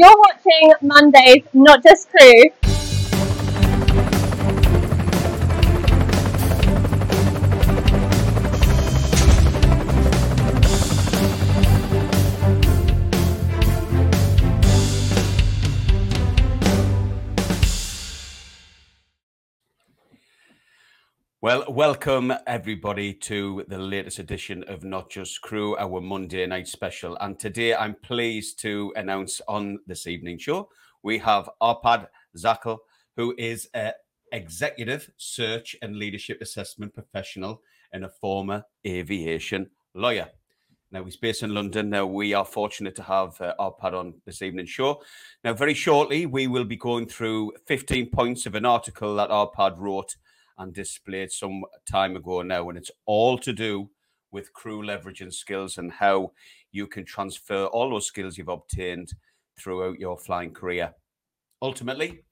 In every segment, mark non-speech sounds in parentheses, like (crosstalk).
You're watching Mondays, not just crew. Well, welcome everybody to the latest edition of Not Just Crew, our Monday night special. And today I'm pleased to announce on this evening show we have Arpad Zakil, who is an executive search and leadership assessment professional and a former aviation lawyer. Now he's based in London. Now we are fortunate to have uh, Arpad on this evening show. Now, very shortly, we will be going through 15 points of an article that Arpad wrote and displayed some time ago now. And it's all to do with crew leveraging skills and how you can transfer all those skills you've obtained throughout your flying career, ultimately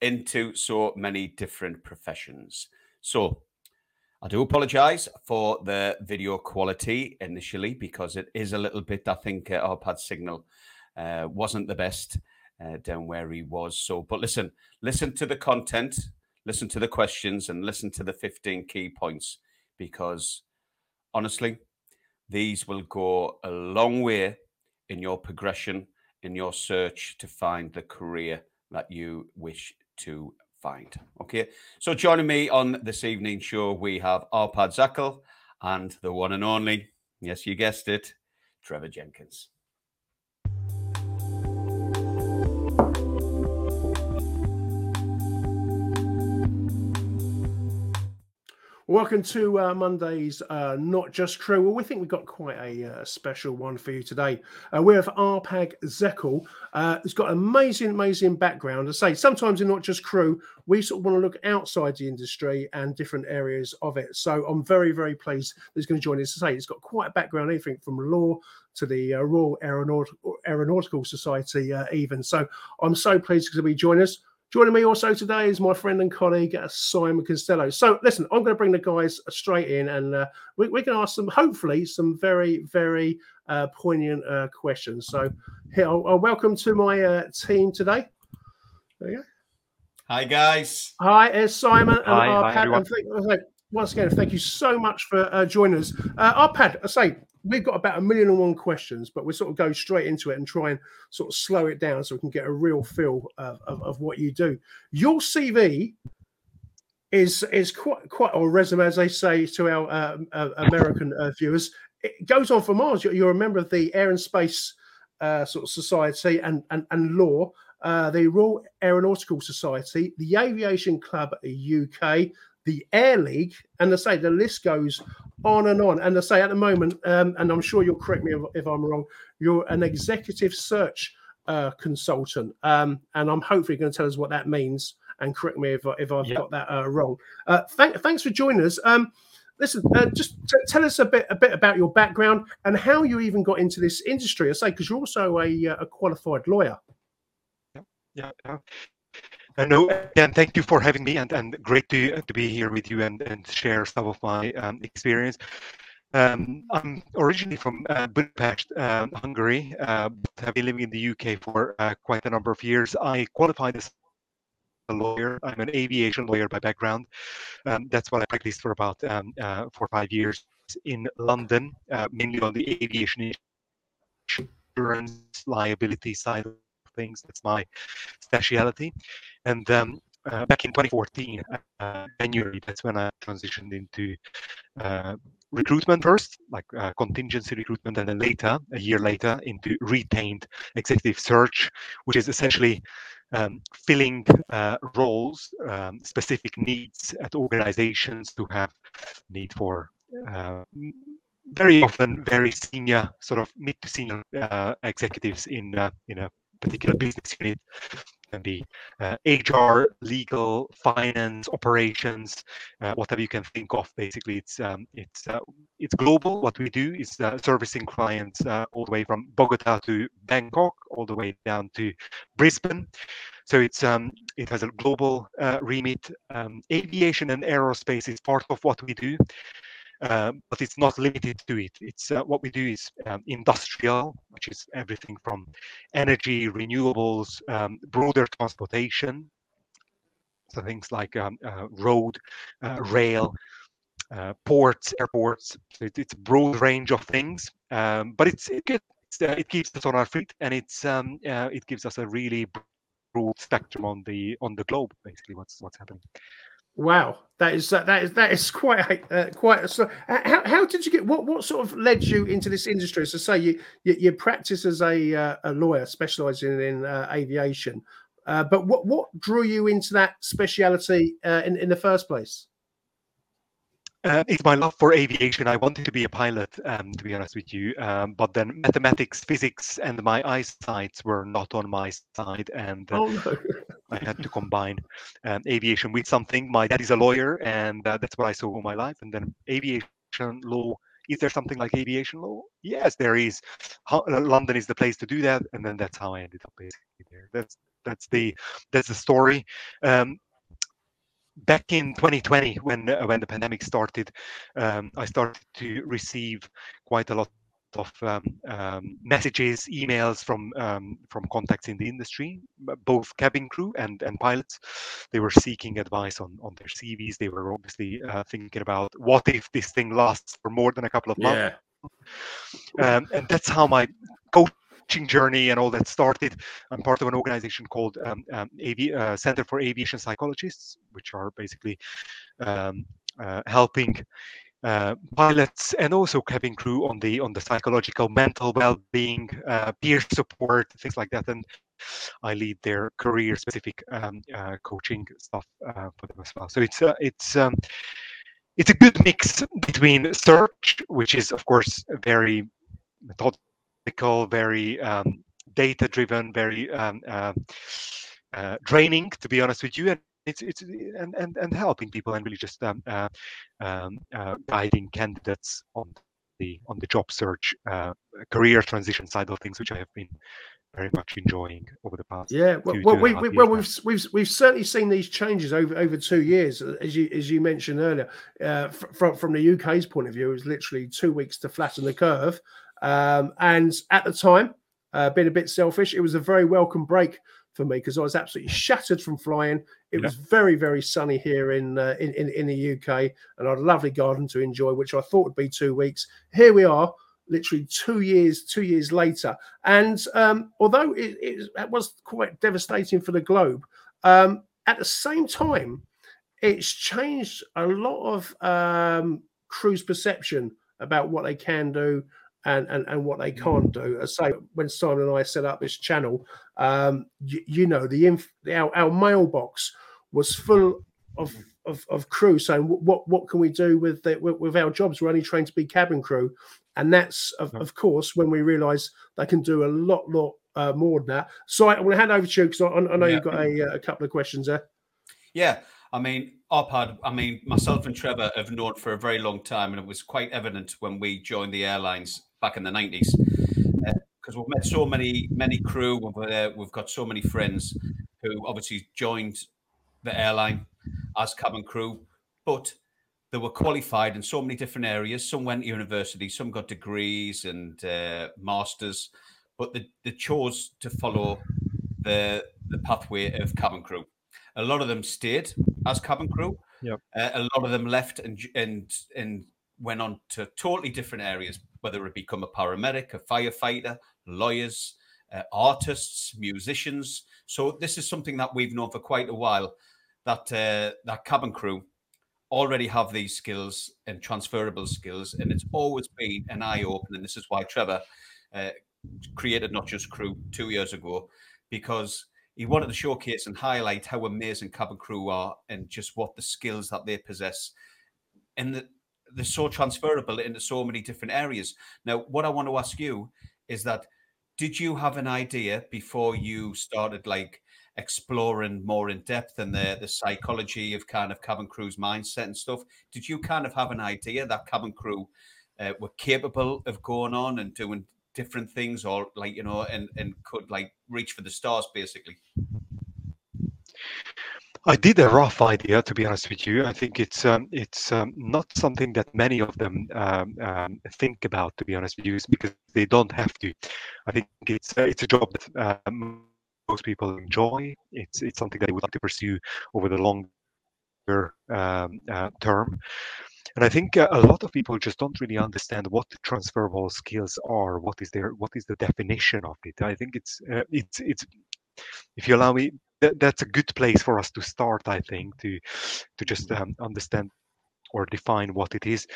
into so many different professions. So, I do apologize for the video quality initially because it is a little bit, I think, uh, pad signal uh, wasn't the best uh, down where he was. So, but listen, listen to the content listen to the questions and listen to the 15 key points because honestly, these will go a long way in your progression, in your search to find the career that you wish to find. Okay, so joining me on this evening show, we have Arpad Zakil and the one and only, yes, you guessed it, Trevor Jenkins. Welcome to uh, Monday's uh, Not Just Crew. Well, we think we've got quite a uh, special one for you today. Uh, we have Arpad Zakil. Uh, he's got an amazing, amazing background. I say sometimes in Not Just Crew, we sort of want to look outside the industry and different areas of it. So I'm very, very pleased that he's going to join us. To say he's got quite a background, anything from law to the uh, Royal Aeronautical, Aeronautical Society, even. So I'm so pleased to be joining us. Joining me also today is my friend and colleague uh, Simon Costello. So, listen, I'm going to bring the guys straight in, and uh, we, we, can ask them, hopefully, some very, very uh, poignant uh, questions. So, here, I'll, I'll welcome to my uh, team today. There you go. Hi, guys. Hi, it's Simon and hi, Arpad. Hi, and thank, once again, thank you so much for uh, joining us. Uh, Arpad, I say, we've got about a million and one questions, but we sort of go straight into it and try and sort of slow it down so we can get a real feel of, of, of what you do. Your CV is is quite quite a resume, as they say to our uh, uh, American uh, viewers. It goes on for miles. You're, you're, a member of the Air and Space uh, sort of Society and and, and law. Uh, the Royal Aeronautical Society, the Aviation Club UK, the Air League, and they say the list goes on and on. And they say at the moment, um, and I'm sure you'll correct me if, if, I'm wrong, you're an executive search uh, consultant, um, and I'm hopefully going to tell us what that means and correct me if, if I've got that uh, wrong. Uh, th- thanks for joining us. Um, listen, uh, just t- tell us a bit a bit about your background and how you even got into this industry. I say because you're also a, uh, a qualified lawyer. Yeah, yeah. Uh, no, again, thank you for having me, and, and great to to be here with you and, and share some of my um, experience. Um, I'm originally from uh, Budapest, uh, Hungary, uh, but have been living in the UK for uh, quite a number of years. I qualified as a lawyer. I'm an aviation lawyer by background. Um, that's what I practiced for about um, uh, four or five years in London, mainly on the aviation insurance liability side of things. That's my specialty. And um, uh, back in 2014, uh, January, that's when I transitioned into uh, recruitment first, like uh, contingency recruitment, and then later, a year later, into retained executive search, which is essentially um, filling uh, roles, um, specific needs at organizations who have need for uh, very often very senior, sort of mid to senior executives in in a particular business unit can be uh, HR, legal, finance, operations, uh, whatever you can think of. Basically, it's um, it's uh, it's global. What we do is uh, servicing clients uh, all the way from Bogota to Bangkok, all the way down to Brisbane. So it's um, it has a global uh, remit. Um, aviation and aerospace is part of what we do. Um, but it's not limited to it. It's uh, what we do is um, industrial, which is everything from energy, renewables, um, broader transportation, so things like um, uh, road, uh, rail, uh, ports, airports. So it, it's a broad range of things, um, but it's it, uh, it keeps us on our feet, and it's um, uh, it gives us a really broad spectrum on the on the globe. Basically, what's what's happening. Wow, that is uh, that is that is (laughs) quite uh, quite. So, how, how did you get what what sort of led you into this industry? So, say you you, you practice as a uh, a lawyer specialising in uh, aviation, uh, but what what drew you into that speciality uh, in in the first place? Uh, it's my love for aviation. I wanted to be a pilot, um, to be honest with you. Um, but then mathematics, physics, and my eyesight were not on my side, and uh, Oh no! (laughs) I had to combine um, aviation with something. My dad is a lawyer, and uh, that's what I saw all my life. And then aviation law. Is there something like aviation law? Yes, there is. Ho- uh, London is the place to do that, and then that's how I ended up basically there. That's that's the that's the story. Um, back in 2020 when uh, when the pandemic started um, i started to receive quite a lot of um, um, messages emails from um, from contacts in the industry both cabin crew and and pilots. They were seeking advice on on their cvs they were obviously uh, thinking about what if this thing lasts for more than a couple of months. Yeah, um, and that's how my coaching journey and all that started. I'm part of an organization called um, um, AV, uh, Center for Aviation Psychologists, which are basically um, uh, helping uh, pilots and also cabin crew on the on the psychological, mental well-being, uh, peer support, things like that. And I lead their career-specific um, uh, coaching stuff uh, for them as well. So it's it's um, it's a good mix between search, which is of course very methodical, very um, data driven, very um, uh, uh, draining, to be honest with you. And it's it's and and, and helping people and really just um, uh, um, uh, guiding candidates on the on the job search, uh, career transition side of things, which I have been very much enjoying over the past. yeah. Well, two- well, two we, we, well we've we've we've certainly seen these changes over over two years, uh, as you as you mentioned earlier. Uh, from from the UK's point of view, it was literally two weeks to flatten the curve, um, and at the time, uh, being a bit selfish, it was a very welcome break for me because I was absolutely shattered from flying. It Yeah. was very very sunny here in, uh, in in in the UK, and I had a lovely garden to enjoy, which I thought would be two weeks. Here we are. Literally two years, two years later, and um, although it, it, it was quite devastating for the globe, um, at the same time, it's changed a lot of um, crews' perception about what they can do and, and, and what they can't do. As I say, when Simon and I set up this channel, um, you, you know, the inf- our, our mailbox was full of, of, of crew saying, what what can we do with, the, with with our jobs? We're only trained to be cabin crew, and that's of, of course when we realise they can do a lot lot uh, more than that. So I want to hand over to you because I, I know Yeah. you've got a, a couple of questions there. Yeah, I mean, Arpad, I mean, myself and Trevor have known for a very long time, and it was quite evident when we joined the airlines back in the 90s. Because we've met so many, many crew, we've, uh, we've got so many friends who obviously joined the airline as cabin crew, but they were qualified in so many different areas. Some went to university, some got degrees and uh, masters, but they, they chose to follow the the pathway of cabin crew. A lot of them stayed as cabin crew. Yep. Uh, a lot of them left and and and went on to totally different areas, whether it become a paramedic, a firefighter, lawyers, uh, artists, musicians. So this is something that we've known for quite a while. That uh, that cabin crew already have these skills and transferable skills, and it's always been an eye opener. And this is why Trevor uh, created Not Just Crew two years ago, because he wanted to showcase and highlight how amazing cabin crew are and just what the skills that they possess. And the, they're so transferable into so many different areas. Now, what I want to ask you is that did you have an idea before you started like exploring more in depth and the the psychology of kind of cabin crew's mindset and stuff? Did you kind of have an idea that cabin crew uh, were capable of going on and doing different things, or like you know, and and could like reach for the stars, basically? I did a rough idea, to be honest with you. I think it's um, it's um, not something that many of them um, um think about, to be honest with you, because they don't have to. I think it's uh, it's a job that uh, most people enjoy. It's it's something that they would like to pursue over the longer um, uh, term. And I think uh, a lot of people just don't really understand what transferable skills are. What is their what is the definition of it? I think it's uh, it's it's if you allow me that, that's a good place for us to start i think to to just mm-hmm. um, understand or define what it is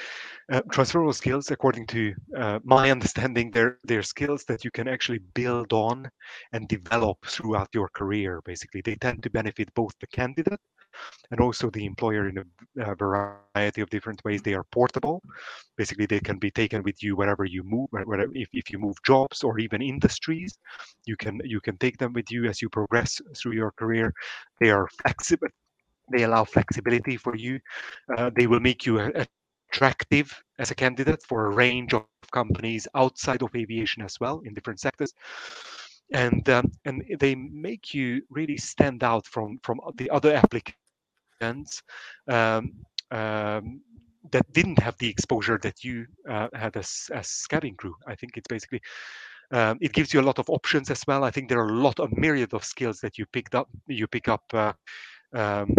uh, transferable skills according to uh, my (laughs) understanding they're, they're skills that you can actually build on and develop throughout your career basically they tend to benefit both the candidate and also the employer in a, a, variety of different ways. They are portable. Basically, they can be taken with you wherever you move. Wherever, if, if you move jobs or even industries, you can you can take them with you as you progress through your career. They are flexible. They allow flexibility for you. Uh, they will make you attractive as a candidate for a range of companies outside of aviation as well in different sectors and um, and they make you really stand out from from the other applicants um, um, that didn't have the exposure that you uh, had as as cabin crew. I think it's basically um, it gives you a lot of options as well. I think there are a lot of myriad of skills that you picked up. You pick up. Uh, um,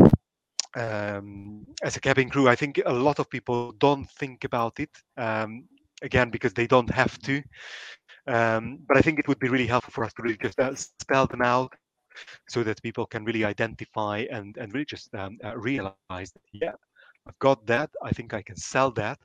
um, as a cabin crew, I think a lot of people don't think about it um, again because they don't have to. Um, but I think it would be really helpful for us to really just uh, spell them out so that people can really identify and, and really just um, uh, realize that, yeah, I've got that. I think I can sell that,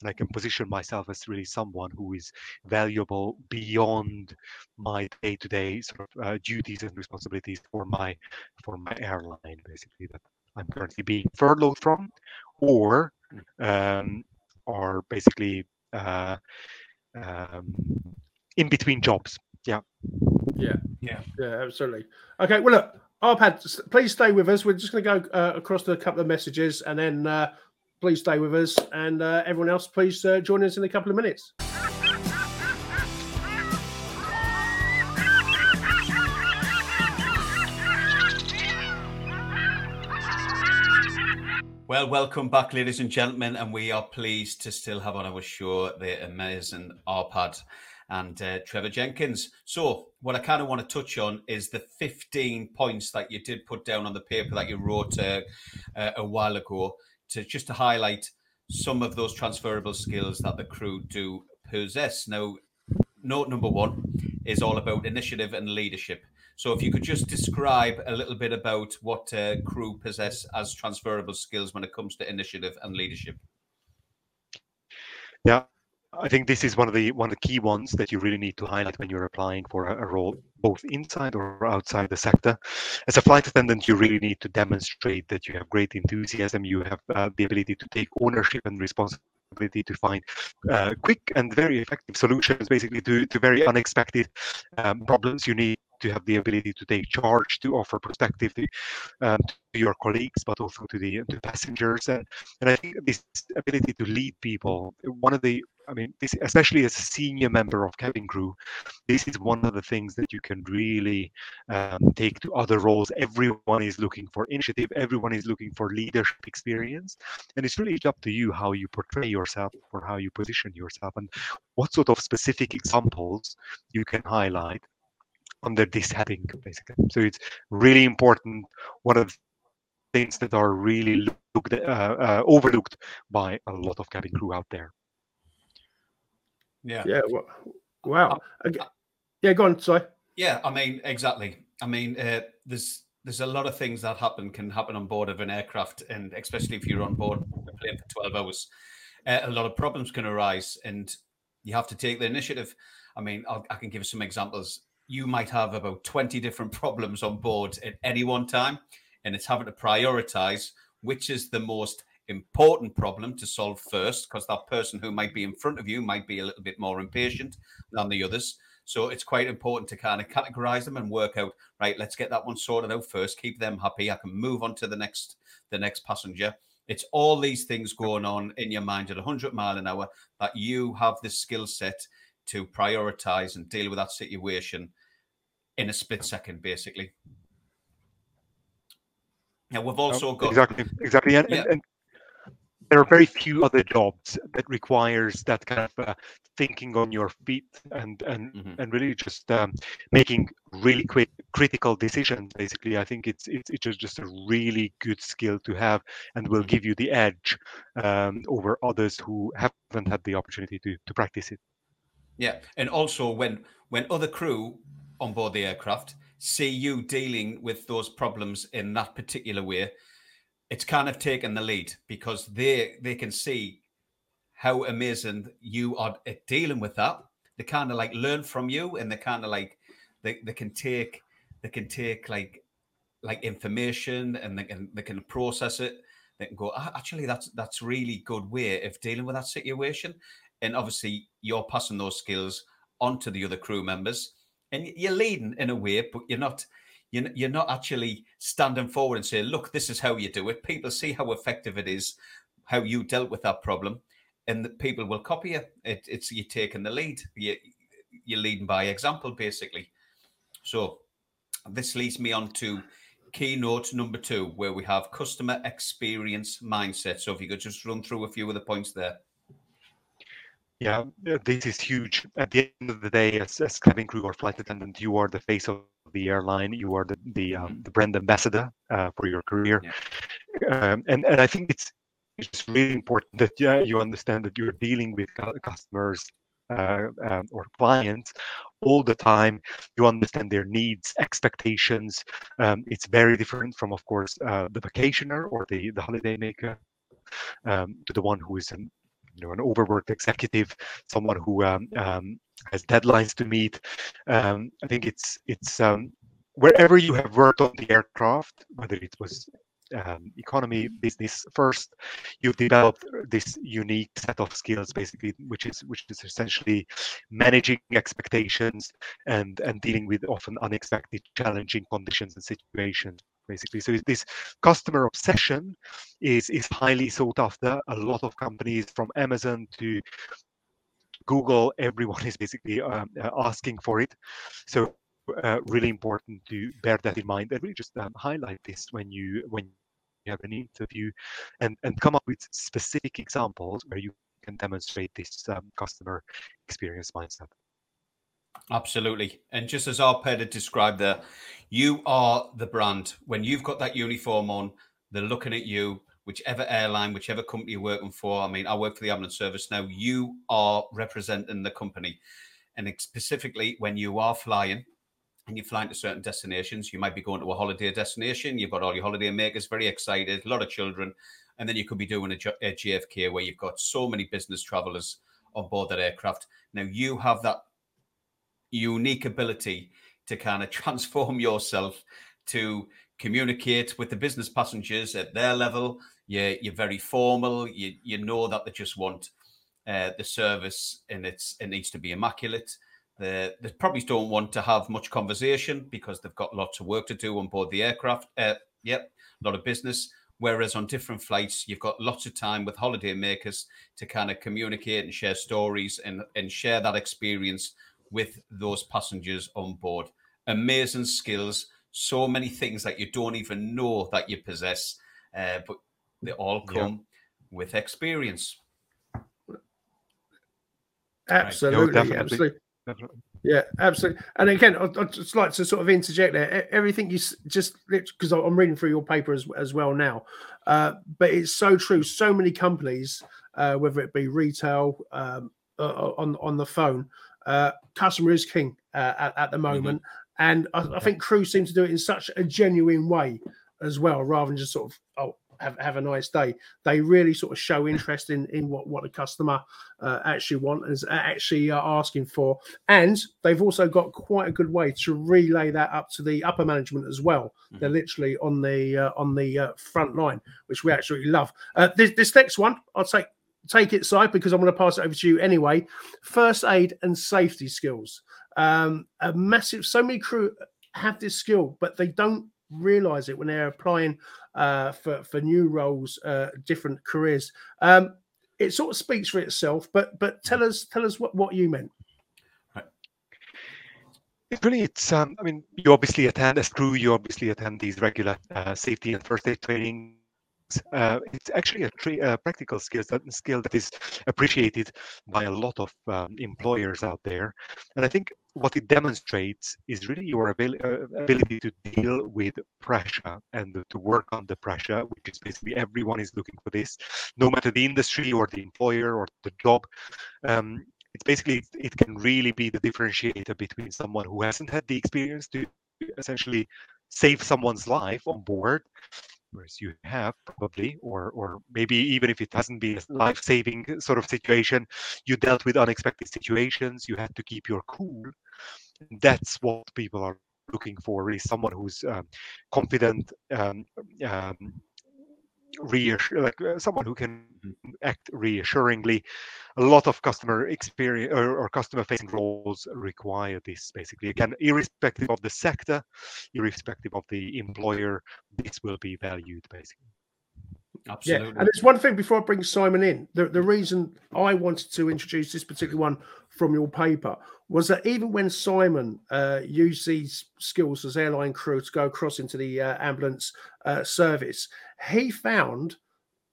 and I can position myself as really someone who is valuable beyond my day-to-day sort of uh, duties and responsibilities for my for my airline, basically that I'm currently being furloughed from, or um, or basically uh, um, in between jobs. Yeah. Yeah. Yeah. Yeah. Absolutely. Okay. Well, look, Arpad, please stay with us. We're just going to go uh, across to a couple of messages and then uh, please stay with us. And uh, everyone else, please uh, join us in a couple of minutes. Well, welcome back, ladies and gentlemen, and we are pleased to still have on our show the amazing Arpad and uh, Trevor Jenkins. So, what I kind of want to touch on is the 15 points that you did put down on the paper that you wrote uh, uh, a while ago, to just to highlight some of those transferable skills that the crew do possess. Now, note number one is all about initiative and leadership. So, if you could just describe a little bit about what uh, crew possess as transferable skills when it comes to initiative and leadership. Yeah, I think this is one of the one of the key ones that you really need to highlight when you're applying for a, a, role, both inside or outside the sector. As a flight attendant, you really need to demonstrate that you have great enthusiasm, you have uh, the ability to take ownership and responsibility to find uh, quick and very effective solutions, basically to to very unexpected um, problems. You need to have the ability to take charge, to offer perspective to, um, to your colleagues, but also to the to passengers. And, and I think this ability to lead people, one of the I mean, this, especially as a senior member of cabin crew, this is one of the things that you can really um, take to other roles. Everyone is looking for initiative. Everyone is looking for leadership experience, and it's really up to you how you portray yourself or how you position yourself, and what sort of specific examples you can highlight under this heading, basically. So it's really important. One of the things that are really looked, uh, uh, overlooked by a lot of cabin crew out there. Yeah. Yeah. Wow. Uh, yeah. Go on. Sorry. Yeah. I mean, exactly. I mean, uh, there's there's a lot of things that happen can happen on board of an aircraft, and especially if you're on board a plane for 12 hours, uh, a lot of problems can arise, and you have to take the initiative. I mean, I'll, i can give some examples you might have about 20 different problems on board at any one time. And it's having to prioritize which is the most important problem to solve first, because that person who might be in front of you might be a little bit more impatient than the others. So it's quite important to kind of categorize them and work out, right, let's get that one sorted out first, keep them happy. I can move on to the next the next passenger. It's all these things going on in your mind at 100 mile an hour that you have the skill set to prioritize and deal with that situation in a split second, basically. Now we've also oh, got exactly exactly and, Yeah. and, and there are very few other jobs that requires that kind of uh, thinking on your feet and and Mhm. and really just um, making really quick critical decisions basically i think it's it's, it's just- a really good skill to have and will Mhm. give you the edge um, over others who haven't had the opportunity to to practice it Yeah, and also when when other crew on board the aircraft see you dealing with those problems in that particular way, it's kind of taken the lead because they they can see how amazing you are at dealing with that. They kind of like learn from you, and they kind of like they, they can take they can take like like information and they can they can process it. They can go, "Ah, actually, that's that's really good way of dealing with that situation. And obviously, you're passing those skills on to the other crew members, and you're leading in a way, but you're not you're, you're not actually standing forward and saying, "Look, this is how you do it." People see how effective it is, how you dealt with that problem, and the people will copy you. It, it's you're taking the lead. You, you're leading by example, basically. So this leads me on to keynote number two, where we have customer experience mindset. So if you could just run through a few of the points there. Yeah, uh, this is huge. At the end of the day, as, as cabin crew or flight attendant, you are the face of the airline. You are the the, um, the brand ambassador uh, for your career, um, and and I think it's it's really important that yeah, you understand that you're dealing with customers uh, um, or clients all the time. You understand their needs, expectations. Um, it's very different from, of course, uh, the vacationer or the the holiday maker um, to the one who is an you know an overworked executive, someone who um, um, has deadlines to meet. Um, I think it's it's um, wherever you have worked on the aircraft, whether it was um, economy business first, you've developed this unique set of skills, basically, which is which is essentially managing expectations and and dealing with often unexpected, challenging conditions and situations. Basically, so this customer obsession is is highly sought after. A lot of companies, from Amazon to Google, everyone (laughs) is basically um, uh, asking for it. So uh, really important to bear that in mind and really just um, highlight this when you when you have an interview and and come up with specific examples where you can demonstrate this um, customer experience mindset. Absolutely. And just as Arpad had described there, you are the brand. When you've got that uniform on, they're looking at you, whichever airline, whichever company you're working for. I mean, I work for the ambulance service now. You are representing the company. And specifically when you are flying and you're flying to certain destinations, you might be going to a holiday destination. You've got all your holiday makers very excited, a lot of children. And then you could be doing a, JFK where you've got so many business travelers on board that aircraft. Now you have that unique ability to kind of (laughs) transform yourself to communicate with the business passengers at their level. You're, you're very formal. You, you know that they just want uh, the service and it's it needs to be immaculate. They, they probably don't want to have much conversation because they've got lots of work to do on board the aircraft. Uh, yep, a lot of business. Whereas on different flights, you've got lots of time with holiday makers to kind of communicate and share stories and, and share that experience with those passengers on board. Amazing skills, so many things that you don't even know that you possess, uh, but they all Yeah. come with experience. Absolutely, definitely. absolutely. Definitely. Yeah, absolutely. And again, I'd, I'd just like to sort of interject there. Everything you just because I'm reading through your paper as, as well now, uh, but it's so true. So many companies, uh, whether it be retail, um, uh, on on the phone, uh, customer is king uh, at, at the moment, and I, I think crew seem to do it in such a genuine way as well, rather than just sort of oh have, have a nice day. They really sort of show interest in in what what the customer uh, actually want is actually uh, asking for and they've also got quite a good way to relay that up to the upper management as well. They're literally on the uh, on the uh, front line, which we absolutely love. Uh, this, this next one, I'll take take it side because I'm going to pass it over to you anyway. First aid and safety skills. Um, a massive. So many crew have this skill, but they don't realize it when they're applying uh, for for new roles, uh, different careers. Um, it sort of speaks for itself, but but tell us tell us what what you meant. it really, it's. Um, I mean, you obviously attend as crew. You obviously attend these regular uh, safety and first aid training uh, it's actually a, tra- a practical skill that, skill that is appreciated by a lot of um, employers out there. And I think what it demonstrates is really your abil- uh, ability to deal with pressure and to work under pressure, which is basically everyone is looking for this, no matter the industry or the employer or the job. Um, it's basically it can really be the differentiator between someone who hasn't had the experience to essentially save someone's life on board whereas you have probably or or maybe even if it hasn't been a life-saving sort of situation you dealt with unexpected situations you had to keep your cool. That's what people are looking for really someone who's um, confident um, um, reassure like uh, someone who can mm-hmm. act reassuringly. A lot of customer experience or, or, customer facing roles require this basically. Again irrespective of the sector irrespective of the employer this will be valued basically Absolutely. Yeah, and there's one thing before I bring Simon in. The, the reason I wanted to introduce this particular one from your paper was that even when Simon uh, used these skills as airline crew to go across into the uh, ambulance uh, service, he found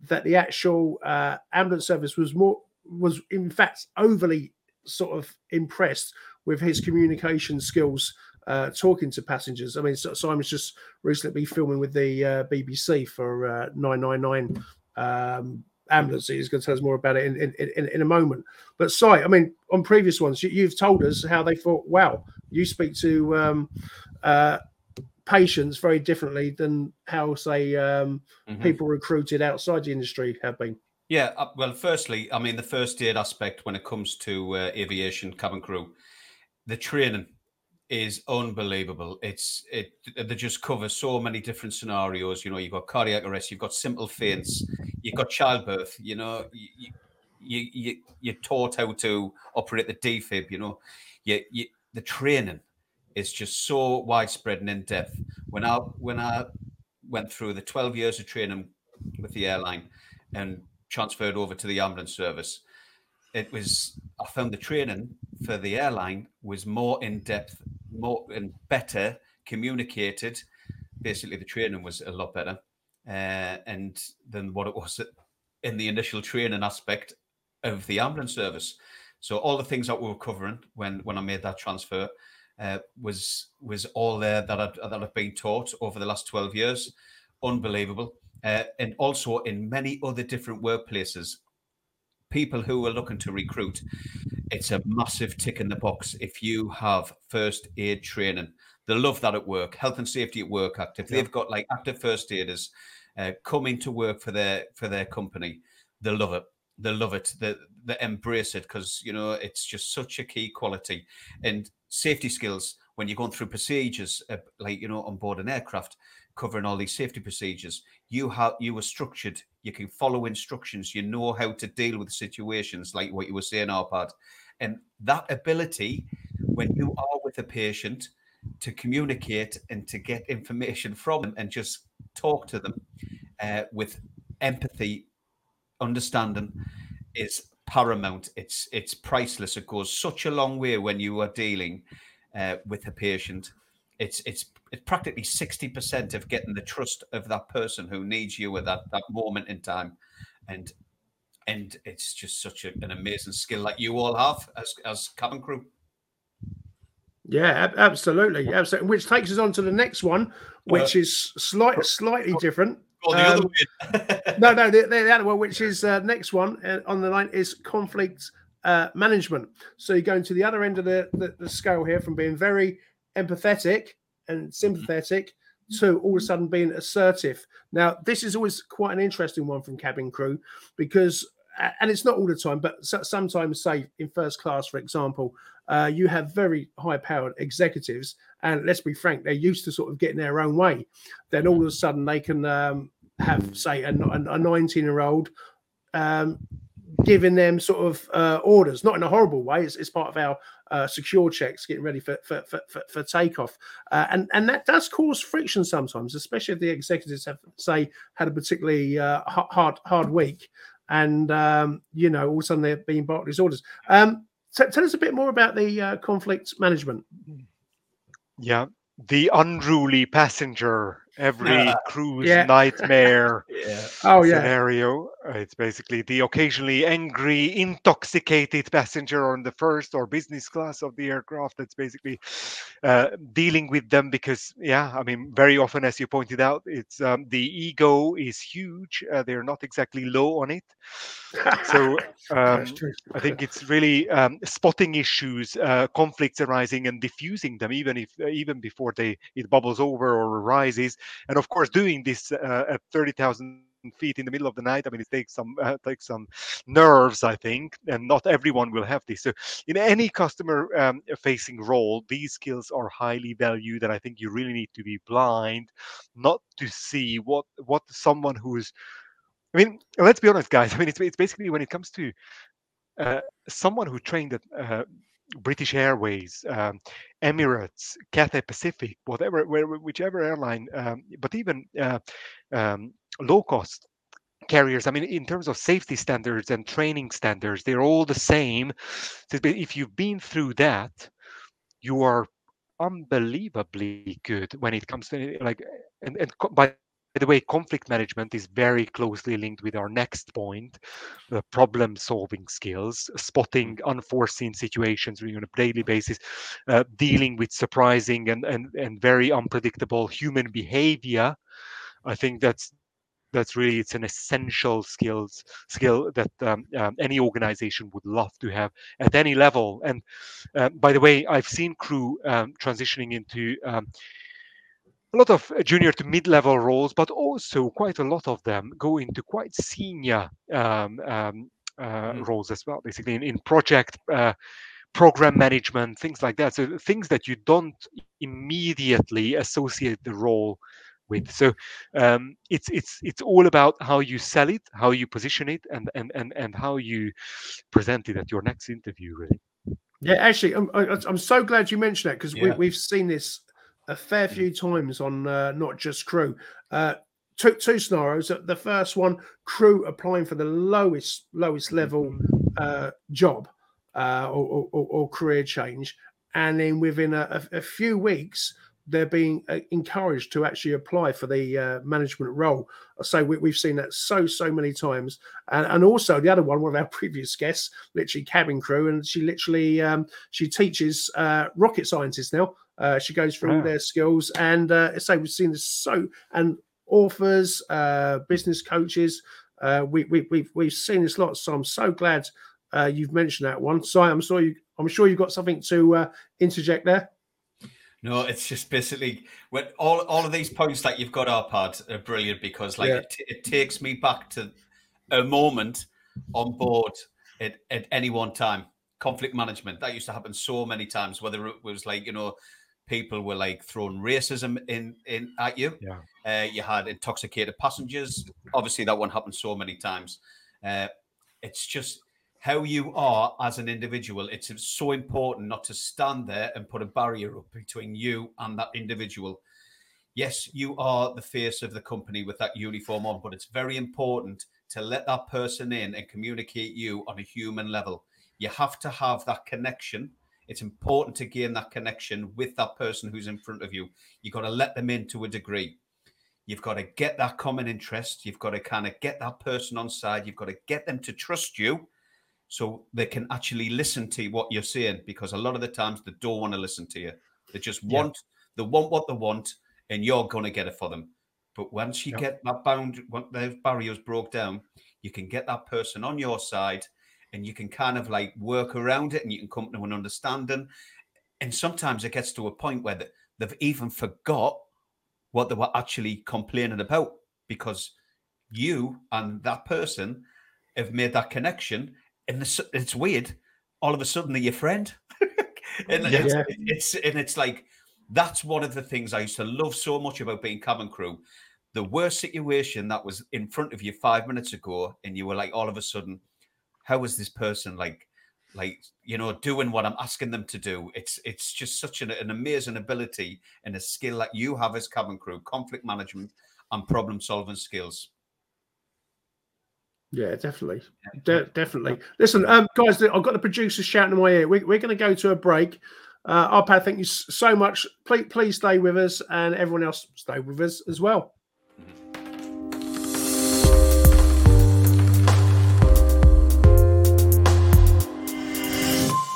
that the actual uh, ambulance service was more was in fact overly sort of impressed with his communication skills uh, talking to passengers. I mean, Simon's just recently been filming with the uh, BBC for uh, 999 um, ambulance. He's going to tell us more about it in, in, in, in a moment. But Si, I mean, on previous ones, you, have told us how they thought, wow, you speak to um, uh, patients very differently than how, say, um, mm-hmm. people recruited outside the industry have been. Yeah, uh, well, firstly, I mean, the first aid aspect when it comes to uh, aviation cabin crew, the training is unbelievable. It's it they just cover so many different scenarios. You know, you've got cardiac arrest, you've got simple faints, you've got childbirth. You know, you you, you you're taught how to operate the defib. You know, you, you the training is just so widespread and in depth. When I when I went through the 12 years of training with the airline and transferred over to the ambulance service, it was I found the training for the airline was more in depth, more and better communicated. Basically, the training was a lot better, uh, and than what it was in the initial training aspect of the ambulance service. So all the things that we were covering when when I made that transfer uh, was was all there that I'd, that I've been taught over the last twelve years. Unbelievable, uh, and also in many other different workplaces. People who are looking to recruit, it's a massive tick in the box if you have first aid training. They love that at work. Health and Safety at Work Act. If they've got like active first aiders uh, coming to work for their for their company, they love it they love it they, they embrace it because you know it's just such a key quality and safety skills when you're going through procedures uh, like you know on board an aircraft covering all these safety procedures you have you were structured you can follow instructions you know how to deal with situations like what you were saying arpad and that ability when you are with a patient to communicate and to get information from them and just talk to them uh, with empathy understanding is paramount. It's it's priceless. It goes such a long way when you are dealing uh, with a patient. It's it's it's practically sixty percent of getting the trust of that person who needs you at that that moment in time, and and it's just such a, an amazing skill that you all have as as cabin crew. Yeah, absolutely, absolutely. Which takes us on to the next one, which uh, is slight, slightly different. Or the um, other way. (laughs) no, no, the, the, other one, which is uh, next one uh, on the line, is conflict uh, management. So you're going to the other end of the, the, the scale here from being very empathetic and sympathetic to all of a sudden being assertive. Now, this is always quite an interesting one from cabin crew because, and it's not all the time, but sometimes, say in first class, for example, uh, you have very high powered executives, and let's be frank, they're used to sort of getting their own way. Then all of a sudden, they can um, have, say, a 19 year old um, giving them sort of uh, orders, not in a horrible way. It's, it's part of our uh, secure checks, getting ready for for, for, for, takeoff, uh, and and that does cause friction sometimes, especially if the executives have say had a particularly uh, hard hard week, and um, you know all of a sudden they're being barked these orders. Um, t- tell us a bit more about the uh, conflict management. Yeah, the unruly passenger every Yeah. cruise Yeah. nightmare (laughs) Yeah. Oh yeah. scenario. Uh, It's basically the occasionally angry, intoxicated passenger on the first or business class of the aircraft. That's basically uh, dealing with them because, yeah, I mean, very often, as you pointed out, it's um, the ego is huge. Uh, they're not exactly low on it. So (laughs) um, I think it's really um, spotting issues, uh, conflicts arising, and diffusing them, even if uh, even before they it bubbles over or arises. And of course, doing this uh, at thirty thousand feet in the middle of the night. I mean, it takes some (laughs) uh, takes some nerves, I think, and not everyone will have this. So, in any customer um, facing role, these skills are highly valued, and I think you really need to be blind, not to see what what someone who's I mean, let's be honest, guys. (laughs) I mean, it's, it's basically when it comes to uh, someone who trained at uh, British Airways, um, Emirates, Cathay Pacific, whatever, where, whichever airline, um, but even uh, um, low cost carriers. I mean, in terms of safety standards and training standards, they're all the same. So if you've been through that, you are unbelievably good when it comes to like and, and by the way conflict management is very closely linked with our next point the problem solving skills spotting unforeseen situations on a daily basis uh, dealing with surprising and, and and very unpredictable human behavior i think that's that's really it's an essential skills skill that um, um, any organization would love to have at any level and uh, by the way i've seen crew um, transitioning into um, a lot of junior to mid-level roles but also quite a lot of them go into quite senior um, um, uh, Mm. roles as well basically in, in project uh, program management things like that so things that you don't immediately associate the role with so um, it's it's it's all about how you sell it how you position it and and and, and how you present it at your next interview really Yeah, actually, I'm, I'm so glad you mentioned that because we, Yeah. we've seen this a fair few times on uh, not just crew. Uh, two, two scenarios. The first one, crew applying for the lowest lowest level uh, job uh, or, or, or- career change, and then within a, a few weeks, they're being uh, encouraged to actually apply for the uh, management role. So we, we've seen that so so many times, and, and also the other one, one of our (laughs) previous guests, literally cabin crew, and she literally um, she teaches uh, rocket scientists now. Uh, she goes through Wow. their skills, and uh, so we've seen this so and authors, uh, business coaches. Uh, we, we, we've we've seen this lot, so I'm so glad uh, you've mentioned that one. So I'm sure you, I'm sure you've got something to uh, interject there. No, it's just basically when all, all of these points that you've got Arpad are brilliant because like Yeah. it, it takes me back to a moment on board at, at any one time. Conflict management that used to happen so many times. Whether it was like you know, people were like throwing racism in in at you. Yeah. Uh, you had intoxicated passengers. Obviously, that one happened so many times. Uh, it's just how you are as an individual. It's so important not to stand there and put a barrier up between you and that individual. Yes, you are the face of the company with that uniform on, but it's very important to let that person in and communicate you on a human level. You have to have that connection. It's important to gain that connection with that person who's in front of you. You've got to let them in to a degree. You've got to get that common interest. You've got to kind of get that person on side. You've got to get them to trust you so they can actually listen to what you're saying because a lot of the times they don't want to listen to you. They just Yeah. want they want what they want and you're going to get it for them. But once you get that bound, when those barriers broke down, you can get that person on your side and you can kind of like work around it and you can come to an understanding. And sometimes it gets to a point where they've even forgot what they were actually complaining about because you and that person have made that connection. And it's, it's weird. All of a sudden, they're your friend. (laughs) and Yeah. it's, Yeah. it's and it's like that's one of the things I used to love so much about being cabin crew. The worst situation that was in front of you five minutes ago, and you were like, all of a sudden, how is this person like, like you know, doing what I'm asking them to do? It's it's just such an, an amazing ability and a skill that you have as cabin crew, conflict management and problem solving skills. Yeah, definitely, De- definitely. Listen, um, guys, I've got the producer shouting in my ear. We, we're going to go to a break. Uh, Arpad, thank you so much. Please, please stay with us, and everyone else stay with us as well.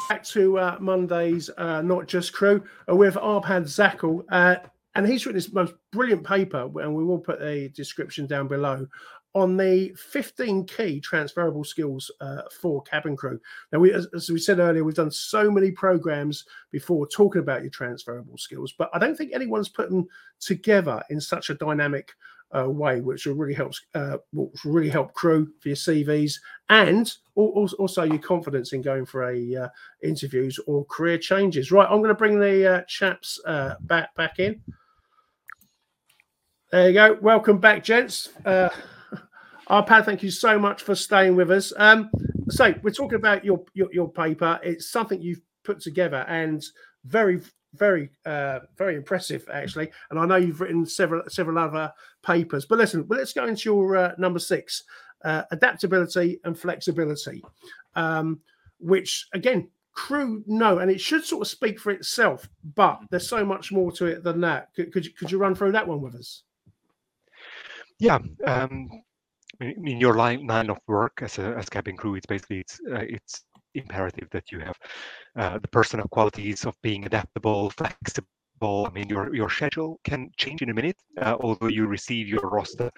Back to uh, Monday's uh, Not Just Crew uh, with Arpad Zakal. Uh, and he's written this most brilliant paper, and we will put a description down below on the 15 key transferable skills uh, for cabin crew. Now, we, as, as, we said earlier, we've done so many programs before talking about your transferable skills, but I don't think anyone's put them together in such a dynamic uh, way, which will really help uh, really help crew for your CVs and also your confidence in going for a uh, interviews or career changes. Right, I'm going to bring the uh, chaps uh, back back in. There you go. Welcome back, gents. Uh, Arpad, thank you so much for staying with us. Um, so we're talking about your, your, your paper. It's something you've put together and very very uh, very impressive actually. And I know you've written several several other papers. But listen, well, let's go into your uh, number six: uh, adaptability and flexibility, um, which again crew know, and it should sort of speak for itself. But there's so much more to it than that. Could could you, could you run through that one with us? Yeah. Um, in your line, line of work as a as cabin crew, it's basically it's uh, it's imperative that you have uh, the personal qualities of being adaptable, flexible. I mean, your your schedule can change in a minute. Uh, although you receive your roster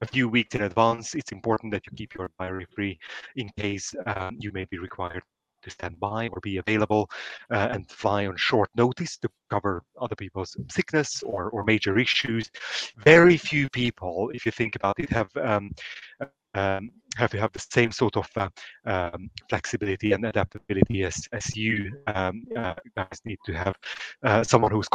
a few weeks in advance, it's important that you keep your diary free in case um, you may be required to stand by or be available uh, and fly on short notice to cover other people's sickness or, or major issues. Very few people, if you think about it, have um, um, have to have the same sort of uh, um, flexibility and adaptability as as you um, uh, guys need to have. Uh, someone who's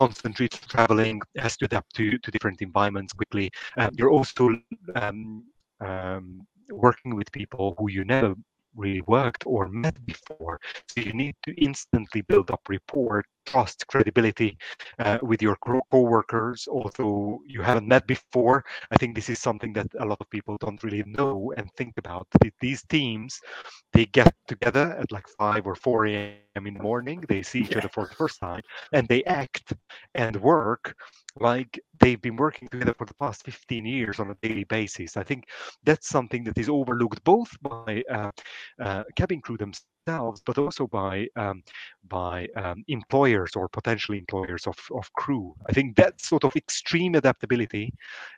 constantly traveling has to adapt to to different environments quickly. Uh, you're also um, um, working with people who you never really worked or met before. So you need to instantly build up rapport, trust, credibility uh, with your co-workers, although you haven't met before. I think this is something that a lot of people don't really know and think about. These teams, they get together at like 5 or 4 a.m. in the morning. They see each other for the first time and they act and work like they've been working together for the past 15 years on a daily basis. I think that's something that is overlooked both by uh, uh, cabin crew themselves, but also by um, by um, employers or potential employers of, of crew. I think that sort of extreme adaptability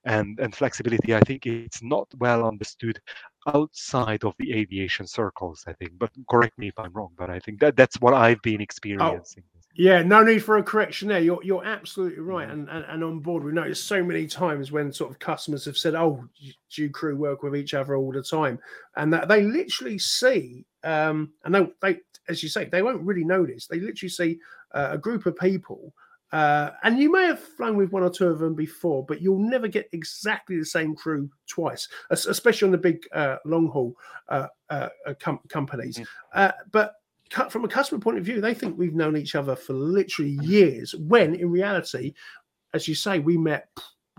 and, and flexibility, I think it's not well understood outside of the aviation circles, I think. But correct me if I'm wrong, but I think that that's what I've been oh, experiencing. Oh yeah, no need for a correction there. You're you're absolutely right, mm-hmm. and, and and on board. We've noticed so many times when sort of customers have said, "Oh, do you crew work with each other all the time?" and that they literally see, um, and they, they, as you say, they won't really notice. They literally see uh, a group of people, uh, and you may have flown with one or two of them before, but you'll never get exactly the same crew twice, especially on the big uh, long haul uh, uh, com- companies. Mm. but from a customer point of view, they think we've known each other for literally years. When in reality, as you say, we met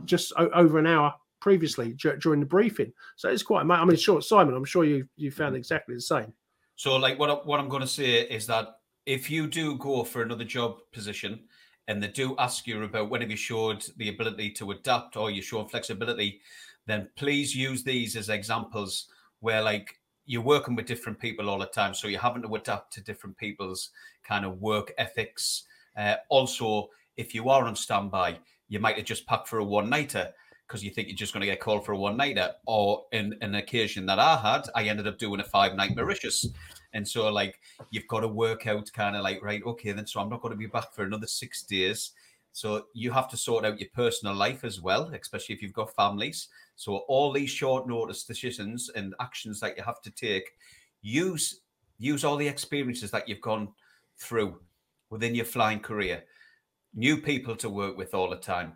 just over an hour previously during the briefing. So it's quite. I mean, sure, Simon, I'm sure you you found mm-hmm. exactly the same. So, like, what what I'm going to say is that if you do go for another job position and they do ask you about when have you showed the ability to adapt or you show flexibility, then please use these as examples where like you're working with different people all the time, so you're having to adapt to different people's kind of work ethics. Uh, also, if you are on standby, you might have just packed for a one nighter because you think you're just going to get called for a one nighter. Or in, an occasion that I had, I ended up doing a five night Mauritius. And so, like, you've got to work out kind of like, right, okay, then so I'm not going to be back for another six days. So you have to sort out your personal life as well, especially if you've got families. So all these short notice decisions and actions that you have to take, use use all the experiences that you've gone through within your flying career. New people to work with all the time.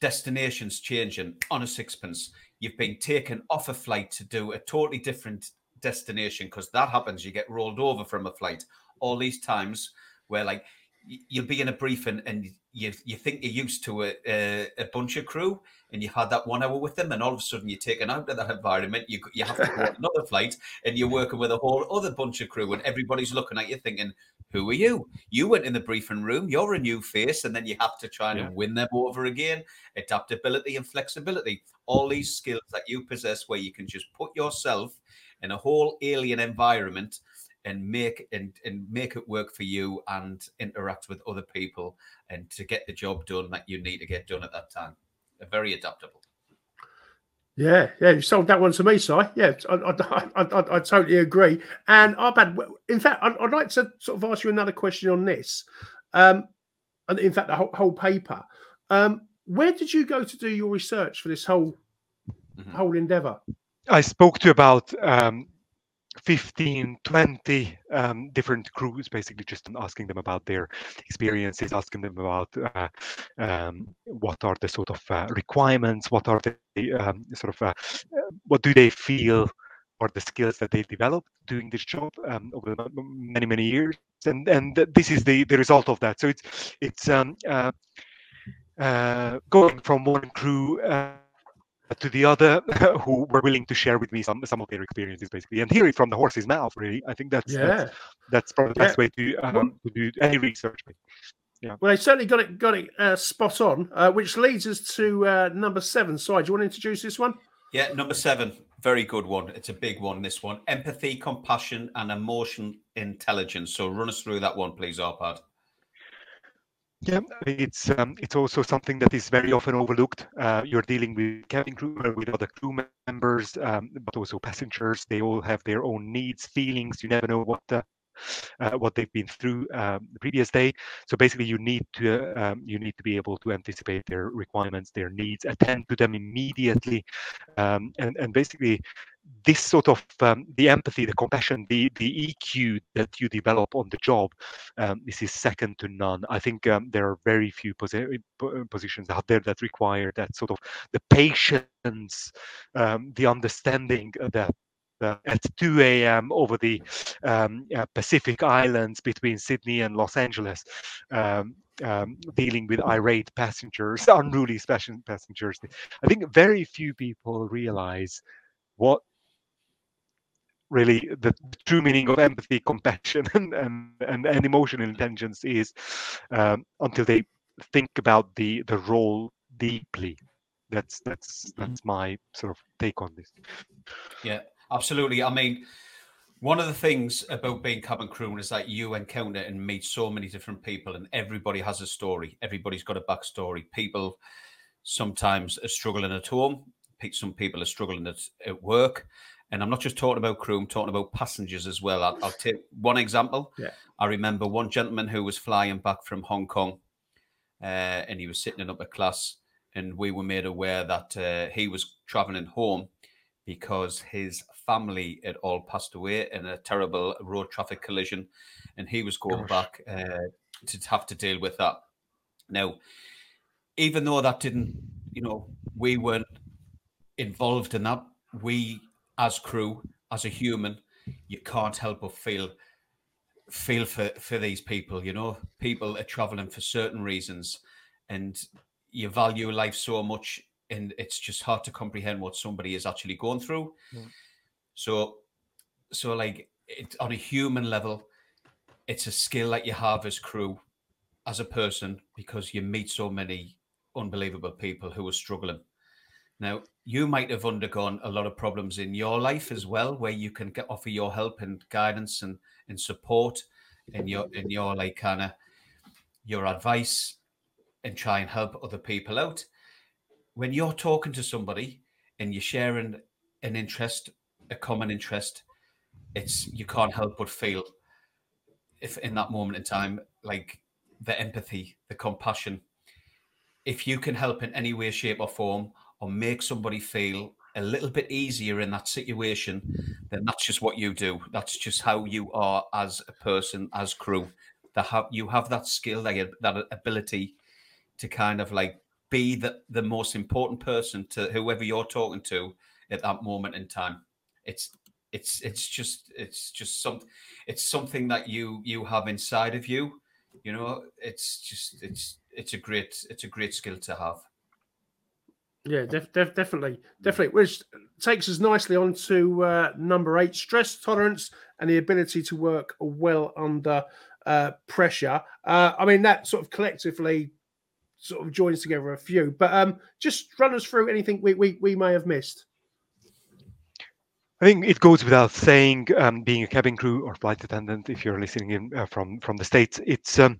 Destinations changing on a sixpence. You've been taken off a flight to do a totally different destination because that happens. You get rolled over from a flight. All these times where like you'll be in a briefing and you you think you're used to a, a, a, bunch of crew and you've had that one hour with them and all of a sudden you're taken out of that environment you, you have to go on another flight and you're working with a whole other bunch of crew and everybody's looking at you thinking who are you you went in the briefing room you're a new face and then you have to try and yeah. win them over again adaptability and flexibility all these skills that you possess where you can just put yourself in a whole alien environment and make and, and make it work for you and interact with other people and to get the job done that you need to get done at that time. They're very adaptable. Yeah, yeah, you sold that one to me, Si. Yeah, I, I, I, I totally agree. And I've had, in fact, I'd, I'd, like to sort of ask you another question on this. Um, and in fact, the whole, whole paper. Um, where did you go to do your research for this whole mm-hmm. whole endeavor? I spoke to about um, 15 20 um, different crews basically just asking them about their experiences asking them about uh, um, what are the sort of uh, requirements what are the um, sort of uh, what do they feel are the skills that they've developed doing this job um, over many many years and and this is the the result of that. So it's it's um, uh, uh, going from one crew uh, to the other (laughs) who were willing to share with me some some of their experiences basically and hear it from the horse's mouth really. I think that's yeah. that's, that's probably the best yeah. way to um, to do any research yeah. Well they certainly got it got it uh, spot on uh, which leads us to uh, number seven. Si do you want to introduce this one? Yeah number seven. Very good one. It's a big one this one. Empathy compassion and emotion intelligence. So run us through that one please arpad yeah, it's um, it's also something that is very often overlooked. Uh, you're dealing with cabin crew, uh, with other crew members, um, but also passengers. They all have their own needs, feelings. You never know what uh, uh, what they've been through um, the previous day. So basically, you need to um, you need to be able to anticipate their requirements, their needs, attend to them immediately, um, and and basically this sort of um, the empathy, the compassion, the the EQ that you develop on the job, um, this is second to none. I think um, there are very few posi- positions out there that require that sort of the patience, um, the understanding that. Uh, at 2 a.m. over the um, uh, Pacific Islands between Sydney and Los Angeles, um, um, dealing with irate passengers, (laughs) unruly passengers. I think very few people realize what really the true meaning of empathy, compassion, (laughs) and and, and, and emotional intelligence is um, until they think about the the role deeply. That's that's mm-hmm. that's my sort of take on this. Yeah, absolutely. I mean, one of the things about being cabin crew is that you encounter and meet so many different people, and everybody has a story. Everybody's got a backstory. People sometimes are struggling at home. Some people are struggling at, at work and I'm not just talking about crew, I'm talking about passengers as well. I'll, I'll take one example. Yeah. I remember one gentleman who was flying back from Hong Kong uh, and he was sitting in upper class, and we were made aware that uh, he was traveling home because his family had all passed away in a terrible road traffic collision, and he was going Gosh. back uh, to have to deal with that. Now, even though that didn't, you know, we weren't involved in that, we as crew, as a human, you can't help but feel feel for for these people. You know, people are traveling for certain reasons, and you value life so much, and it's just hard to comprehend what somebody is actually going through. Yeah. So, so like it, on a human level, it's a skill that you have as crew, as a person, because you meet so many unbelievable people who are struggling. Now, you might have undergone a lot of problems in your life as well, where you can get, offer your help and guidance and, and support in your in your like kind of your advice and try and help other people out. When you're talking to somebody and you're sharing an interest, a common interest, it's you can't help but feel if in that moment in time, like the empathy, the compassion. If you can help in any way, shape, or form, or make somebody feel a little bit easier in that situation, then that's just what you do. That's just how you are as a person, as crew. That have you have that skill, that, that ability to kind of like be the, the most important person to whoever you're talking to at that moment in time. It's it's it's just it's just some it's something that you you have inside of you. You know, it's just it's it's a great it's a great skill to have. Yeah, def- def- definitely, definitely. Which takes us nicely on to uh, number eight: stress tolerance and the ability to work well under uh, pressure. Uh, I mean, that sort of collectively sort of joins together a few. But um, just run us through anything we, we, we may have missed. I think it goes without saying, um, being a cabin crew or flight attendant, if you're listening in uh, from from the states, it's um,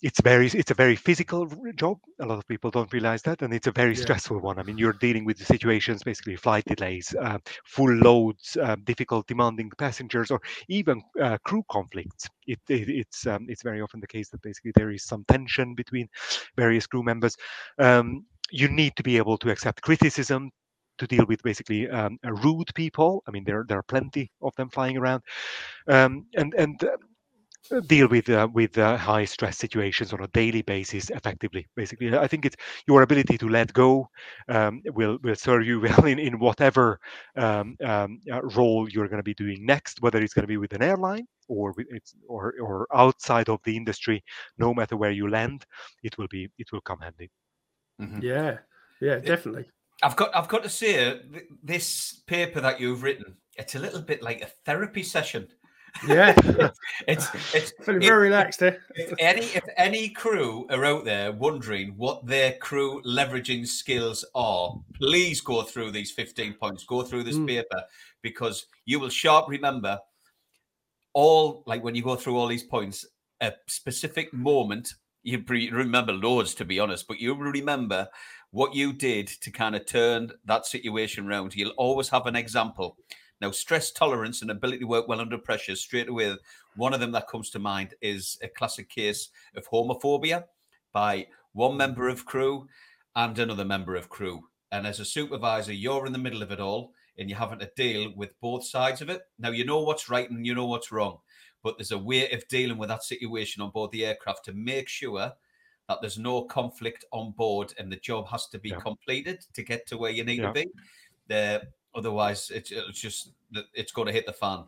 it's very it's a very physical job. A lot of people don't realize that, and it's a very yeah. stressful one. I mean, you're dealing with the situations, basically flight delays, uh, full loads, uh, difficult, demanding passengers, or even uh, crew conflicts. It, it, it's um, it's very often the case that basically there is some tension between various crew members. Um, you need to be able to accept criticism, to deal with basically um, rude people. I mean, there there are plenty of them flying around, um, and and uh, deal with uh, with uh, high stress situations on a daily basis effectively. Basically, I think it's your ability to let go um, will will serve you (laughs) well in in whatever um, um, uh, role you're going to be doing next, whether it's going to be with an airline or with it's or or outside of the industry. No matter where you land, it will be it will come handy. Mm-hmm. Yeah, yeah, definitely. I've got I've got to say this paper that you've written, it's a little bit like a therapy session. Yeah, (laughs) it's it's feeling very relaxed. Eh? If any if any crew are out there wondering what their crew leveraging skills are, please go through these fifteen points. Go through this mm. paper because you will sharp remember all like when you go through all these points a specific moment. You remember loads to be honest, but you remember what you did to kind of turn that situation around. You'll always have an example. Now, stress tolerance and ability to work well under pressure, straight away, one of them that comes to mind is a classic case of homophobia by one hmm. member of crew and another member of crew. And as a supervisor, you're in the middle of it all and you're having to deal with both sides of it. Now, you know what's right and you know what's wrong, but there's a way of dealing with that situation on board the aircraft to make sure that there's no conflict on board and the job has to be yeah. completed to get to where you need yeah. to be. The, otherwise, it's, it's just it's going to hit the fan.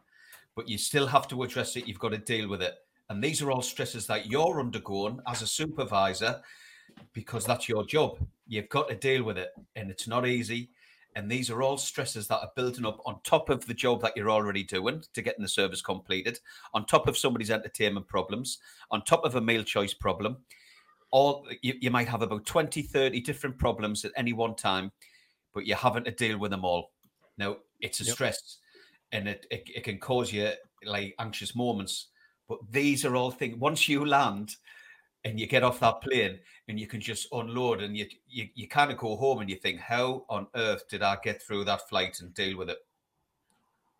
But you still have to address it. You've got to deal with it. And these are all stresses that you're undergoing as a supervisor because that's your job. You've got to deal with it. And it's not easy. And these are all stresses that are building up on top of the job that you're already doing to getting the service completed, on top of somebody's entertainment problems, on top of a meal choice problem all you, you might have about 20 30 different problems at any one time but you're having to deal with them all now it's a yep. stress and it, it, it can cause you like anxious moments but these are all things once you land and you get off that plane and you can just unload and you, you you kind of go home and you think how on earth did i get through that flight and deal with it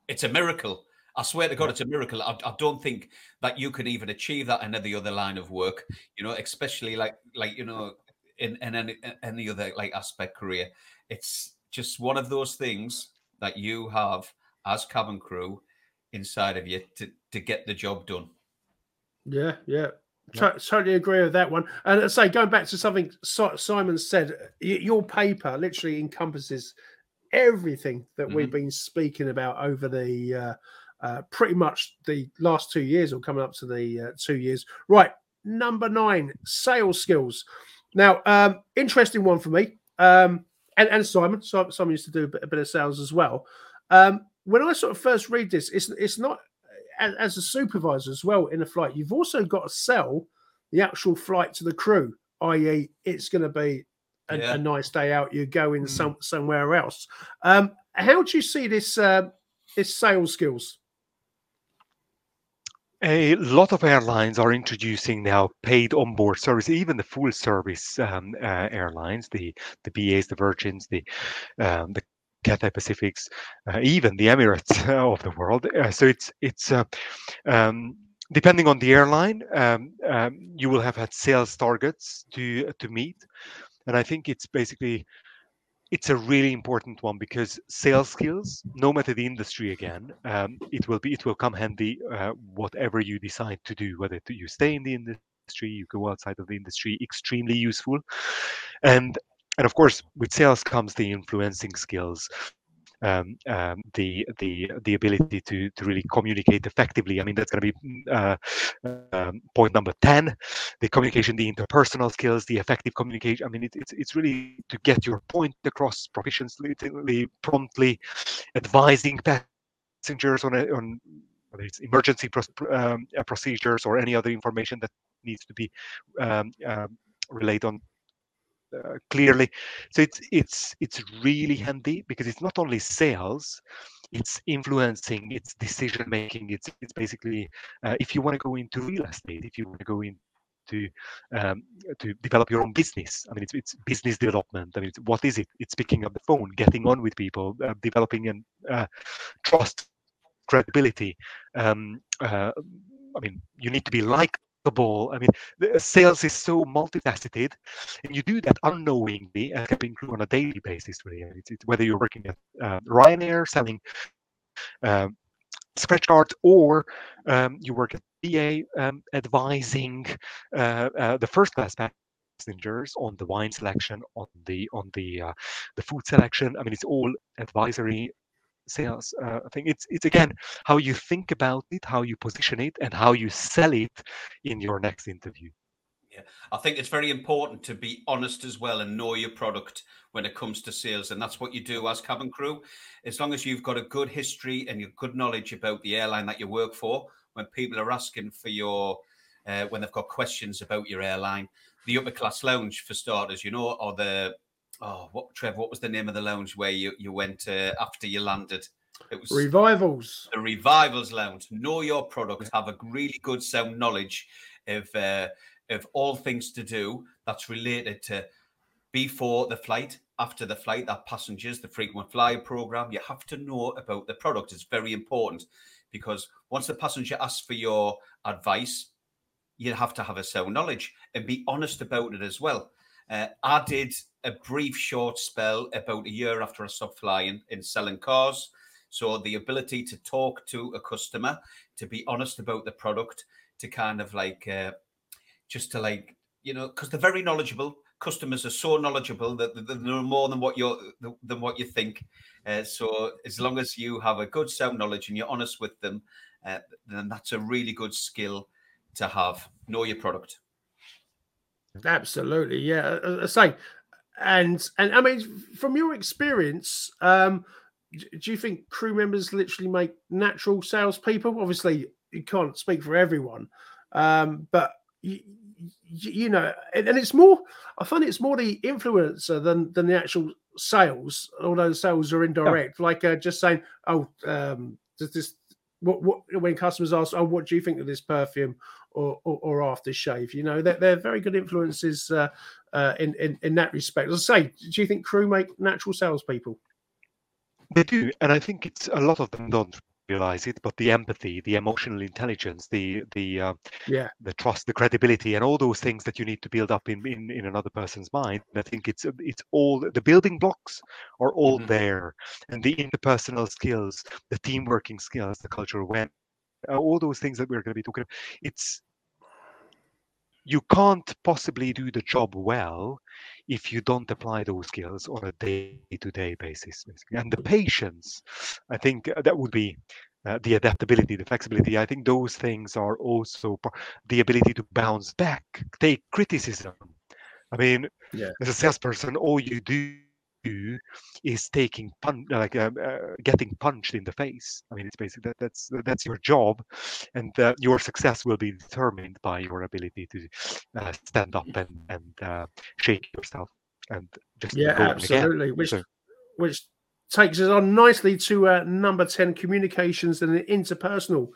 it's a miracle I swear to God, it's a miracle. I, I, don't think that you can even achieve that in any other line of work. You know, especially like like you know in, in any any other like aspect career. It's just one of those things that you have as cabin crew inside of you to to get the job done. Yeah, yeah. yeah. Totally agree with that one. And I say, going back to something Simon said, your paper literally encompasses everything that mm-hmm. we've been speaking about over the uh, uh, pretty much the last two years or coming up to the uh, two years. Right, number nine, sales skills. Now, um, interesting one for me. Um, and, and Simon, Simon used to do a bit, a bit of sales as well. Um, when I sort of first read this, it's it's not as, as a supervisor as well in a flight. You've also got to sell the actual flight to the crew, i.e., it's going to be a, yeah. a, nice day out. You're going mm. some somewhere else. Um, how do you see this uh, this sales skills? A lot of airlines are introducing now paid onboard service, even the full service um, uh, airlines, the the BAs, the Virgins, the um, the Cathay Pacifics, uh, even the Emirates (laughs) of the world. Uh, so it's it's uh, um, depending on the airline, um, um, you will have had sales targets to to meet, and I think it's basically it's a really important one because sales skills, no matter the industry again, um, it will be it will come handy uh, whatever you decide to do, whether you stay in the industry, you go outside of the industry, extremely useful. And and of course, with sales comes the influencing skills, um, um, the the the ability to to really communicate effectively. I mean, that's going to be uh, um, point number ten: the communication, the interpersonal skills, the effective communication. I mean, it, it's it's really to get your point across proficiently, promptly, advising passengers on a, on whether it's emergency pro- um, uh, procedures or any other information that needs to be um, um, relayed on uh, clearly. So it's it's it's really handy because it's not only sales, it's influencing, it's decision making. It's it's basically uh, if you want to go into real estate, if you want to go in to um, to develop your own business. I mean, it's, it's business development. I mean, what is it? It's picking up the phone, getting on with people, uh, developing and uh, trust, credibility. Um, uh, I mean, you need to be likable. I mean, the sales is so multifaceted, and you do that unknowingly as cabin crew on a daily basis. Really, it's, it's whether you're working at uh, Ryanair selling um, scratch cards or um, you work at BA um, advising uh, uh, the first class passengers on the wine selection, on the on the uh, the food selection. I mean, it's all advisory sales. Uh, I think it's it's again how you think about it, how you position it, and how you sell it in your next interview. Yeah, I think it's very important to be honest as well and know your product when it comes to sales, and that's what you do as cabin crew. As long as you've got a good history and your good knowledge about the airline that you work for, when people are asking for your uh, when they've got questions about your airline, the upper class lounge for starters, you know, or the oh, what Trev, what was the name of the lounge where you you went uh, after you landed? It was revivals. The revivals lounge. Know your product. Have a really good sound knowledge of uh, of all things to do that's related to before the flight, after the flight, that passengers, the frequent flyer program. You have to know about the product. It's very important because once the passenger asks for your advice, you have to have a sound knowledge and be honest about it as well. Uh, I did a brief short spell about a year after I stopped flying in selling cars. So the ability to talk to a customer, to be honest about the product, to kind of like uh, just to like you know because they're very knowledgeable. Customers are so knowledgeable that they know more than what you're than what you think. Uh, so as long as you have a good sound knowledge and you're honest with them, uh, then that's a really good skill to have. Know your product. Absolutely, yeah. I say, and and I mean, from your experience, um, do you think crew members literally make natural salespeople? Obviously, you can't speak for everyone, um, but you, you know, and, and, it's more. I find it's more the influencer than than the actual sales. Although the sales are indirect, yeah. like uh, just saying, "Oh, um, does this?" What, what when customers ask, "Oh, what do you think of this perfume?" or, or, or aftershave. You know, they're, they're very good influences uh, uh, in, in, in that respect. As I say, do you think crew make natural salespeople? They do, and I think it's a lot of them don't realize it, but the empathy, the emotional intelligence, the the uh, yeah, the trust, the credibility, and all those things that you need to build up in in, in another person's mind. I think it's it's all the building blocks are all mm-hmm. there, and the interpersonal skills, the team working skills, the cultural awareness uh, all those things that we're going to be talking about. It's you can't possibly do the job well if you don't apply those skills on a day-to-day basis. And the patience, I think uh, that would be uh, the adaptability, the flexibility. I think those things are also the ability to bounce back, take criticism. I mean, yeah. as a salesperson, all you do is taking pun like uh, uh, getting punched in the face. I mean, it's basically that, that's that's your job, and uh, your success will be determined by your ability to uh, stand up and and uh, shake yourself and just yeah, absolutely. Which so, which takes us on nicely to uh, number ten: communications and interpersonal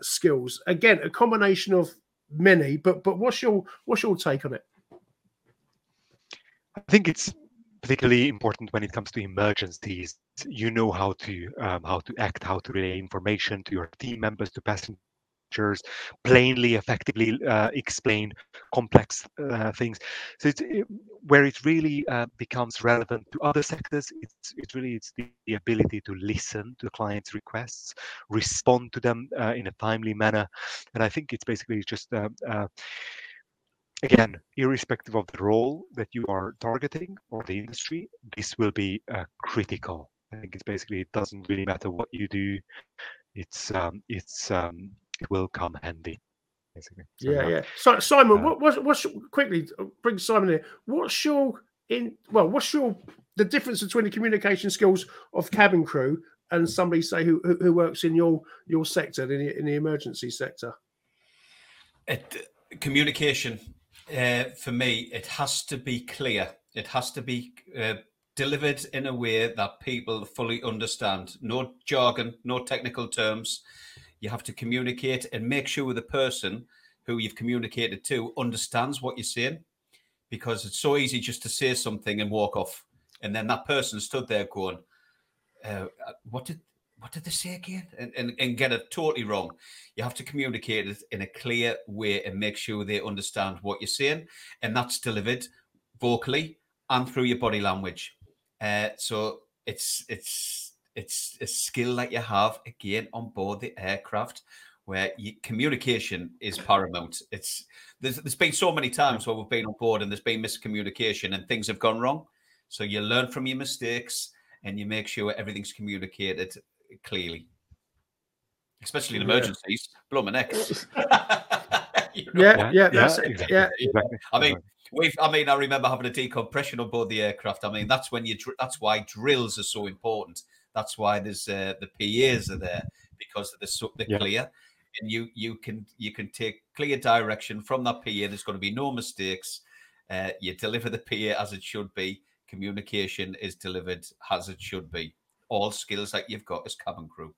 skills. Again, a combination of many, but but what's your what's your take on it? I think it's particularly important when it comes to emergencies. You know how to um, how to act, how to relay information to your team members, to passengers, plainly, effectively uh, explain complex uh, things. So it's it, where it really uh, becomes relevant to other sectors. It's it's really it's the, the, ability to listen to the client's requests, respond to them uh, in a timely manner, and I think it's basically just uh, uh, again, irrespective of the role that you are targeting or the industry, this will be uh, critical. I think it's basically it doesn't really matter what you do. It's um, it's um, it will come handy. Basically. So, yeah, yeah. So Simon, uh, what what's, what's quickly uh, bring Simon in? What's your in well? What's your the difference between the communication skills of cabin crew and somebody say who who, works in your your sector in the, in the emergency sector? It, communication uh, for me, it has to be clear. It has to be uh, delivered in a way that people fully understand. No jargon, no technical terms. You have to communicate and make sure the person who you've communicated to understands what you're saying because it's so easy just to say something and walk off. And then that person stood there going, uh, what did what did they say again? And, and, and get it totally wrong. You have to communicate it in a clear way and make sure they understand what you're saying. And that's delivered vocally and through your body language. Uh, so it's it's it's a skill that you have again on board the aircraft where you, communication is paramount. It's there's, there's been so many times where we've been on board and there's been miscommunication and things have gone wrong. So you learn from your mistakes and you make sure everything's communicated clearly, especially in emergencies. Yeah. Blow my neck. (laughs) you know? Yeah, yeah, that's yeah, it. Yeah, exactly. I mean, we've. I mean, I remember having a decompression on board the aircraft. I mean, that's when you. That's why drills are so important. That's why there's uh, the PAs are there because they're so they're yeah. clear, and you you can you can take clear direction from that PA. There's going to be no mistakes. Uh, you deliver the PA as it should be. Communication is delivered as it should be all skills that you've got as cabin crew.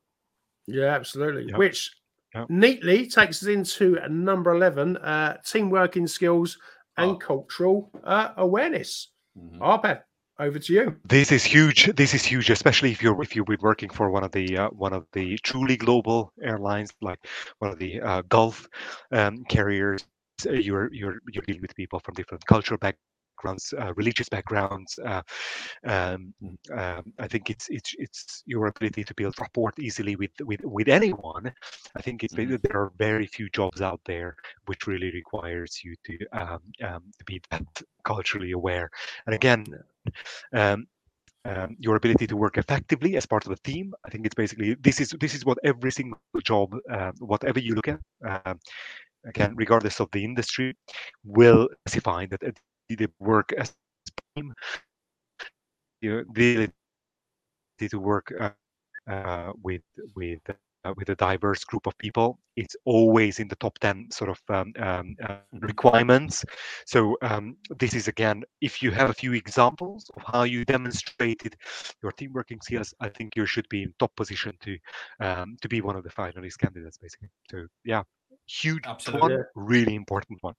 Yeah, absolutely. Yep. Which yep. neatly takes us into number 11 uh, team working skills and oh. cultural uh, awareness. Mm-hmm. Arpad, over to you. This is huge. This is huge, especially if you're if you've been working for one of the uh, one of the truly global airlines, like one of the uh, Gulf um, carriers. Uh, you're you're you're dealing with people from different cultural backgrounds backgrounds, uh, religious backgrounds. Uh, um, um, I think it's it's it's your ability to build rapport easily with with with anyone. I think it's mm-hmm. there are very few jobs out there which really requires you to um, um to be that culturally aware. And again. Um, um, your ability to work effectively as part of a team. I think it's basically this is this is what every single job, uh, whatever you look at, uh, again, regardless of the industry, will specify that they work as a team, you know, the to work uh, uh, with with uh, with a diverse group of people. It's always in the top 10 sort of um, um, uh, mm-hmm. requirements. So um, this is again, if you have a few examples of how you demonstrated your team working skills, I think you should be in top position to um, to be one of the finalist candidates, basically. So yeah, huge Absolutely. one, really important one.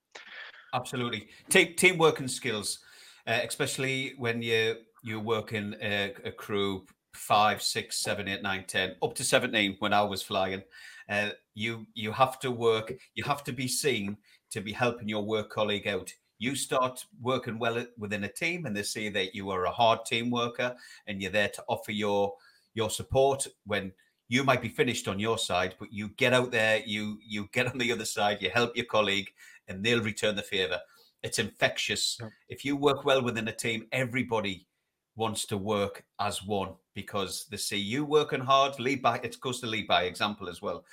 Absolutely, team teamwork and skills, uh, especially when you you're working a, a, crew five, six, seven, eight, nine, ten, up to seventeen. When I was flying, uh, you you have to work. You have to be seen to be helping your work colleague out. You start working well within a team, and they see that you are a hard team worker, and you're there to offer your your support when you might be finished on your side, but you get out there, you you get on the other side, you help your colleague, and they'll return the favor. It's infectious. Yeah. If you work well within a team, everybody wants to work as one because they see you working hard. Lead by it goes to lead by example as well,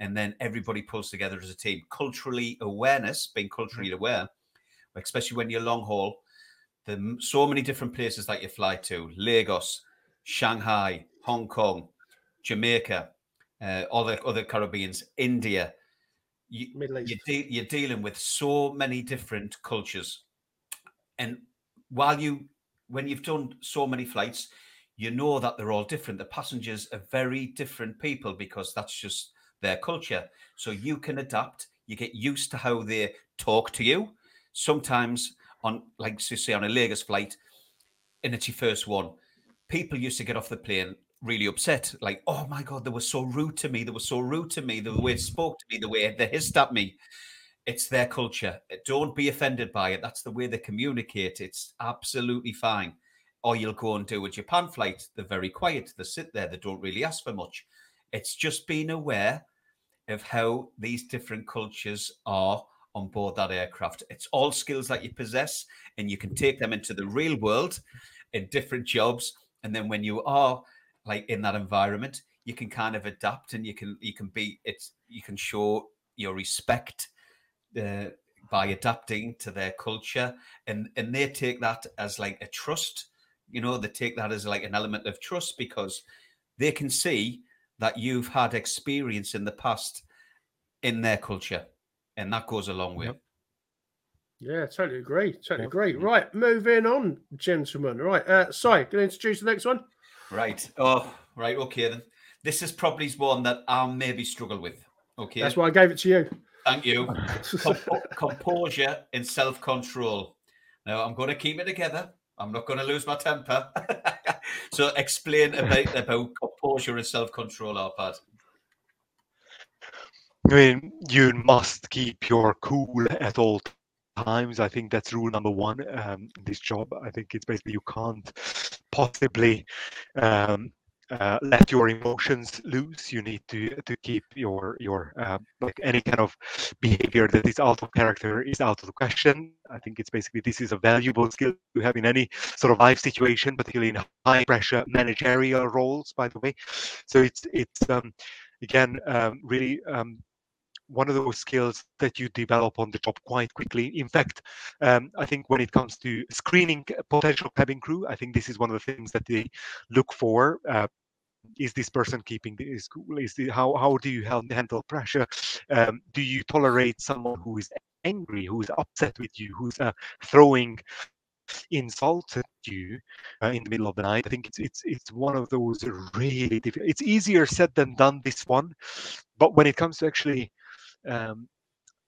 and then everybody pulls together as a team. Culturally awareness, being culturally mm-hmm. aware, especially when you're long haul. There are so many different places that you fly to: Lagos, Shanghai, Hong Kong, Jamaica, uh, other other Caribbeans, India you, Middle East. You're, de- you're dealing with so many different cultures, and while you, when you've done so many flights, you know that they're all different. The passengers are very different people because that's just their culture. So you can adapt. You get used to how they talk to you. Sometimes on, like say, on a Lagos flight, and it's your first one, people used to get off the plane really upset. Like, oh my God, they were so rude to me. They were so rude to me. The way they spoke to me, the way they hissed at me. It's their culture. Don't be offended by it. That's the way they communicate. It's absolutely fine. Or you'll go and do a Japan flight. They're very quiet. They sit there. They don't really ask for much. It's just being aware of how these different cultures are on board that aircraft. It's all skills that you possess, and you can take them into the real world in different jobs. And then when you are like in that environment, you can kind of adapt and you can you can be it's you can show your respect uh, by adapting to their culture. And and they take that as like a trust you know they take that as like an element of trust because they can see that you've had experience in the past in their culture and that goes a long way. Yep. yeah totally agree totally yep. agree. Right moving on gentlemen. Right uh sorry gonna introduce the next one right oh right okay then this is probably one that i'll maybe struggle with okay that's why i gave it to you Thank you. (laughs) composure and self control. Now, I'm going to keep it together. I'm not going to lose my temper. (laughs) so, explain about, about composure and self control, Arpad. I mean, you must keep your cool at all times. I think that's rule number one um, in this job. I think it's basically you can't possibly um, uh, let your emotions loose. You need to to keep your your uh, like any kind of behavior that is out of character is out of the question. I think it's basically this is a valuable skill to have in any sort of life situation, particularly in high pressure managerial roles. By the way, so it's it's um, again um, really um, one of those skills that you develop on the job quite quickly. In fact, um, I think when it comes to screening potential cabin crew, I think this is one of the things that they look for. Uh, is this person keeping this cool? Is how how do you handle pressure? Um, do you tolerate someone who is angry, who is upset with you, who's uh, throwing insults at you uh, in the middle of the night? I think it's it's it's one of those really difficult. It's easier said than done. This one, but when it comes to actually um,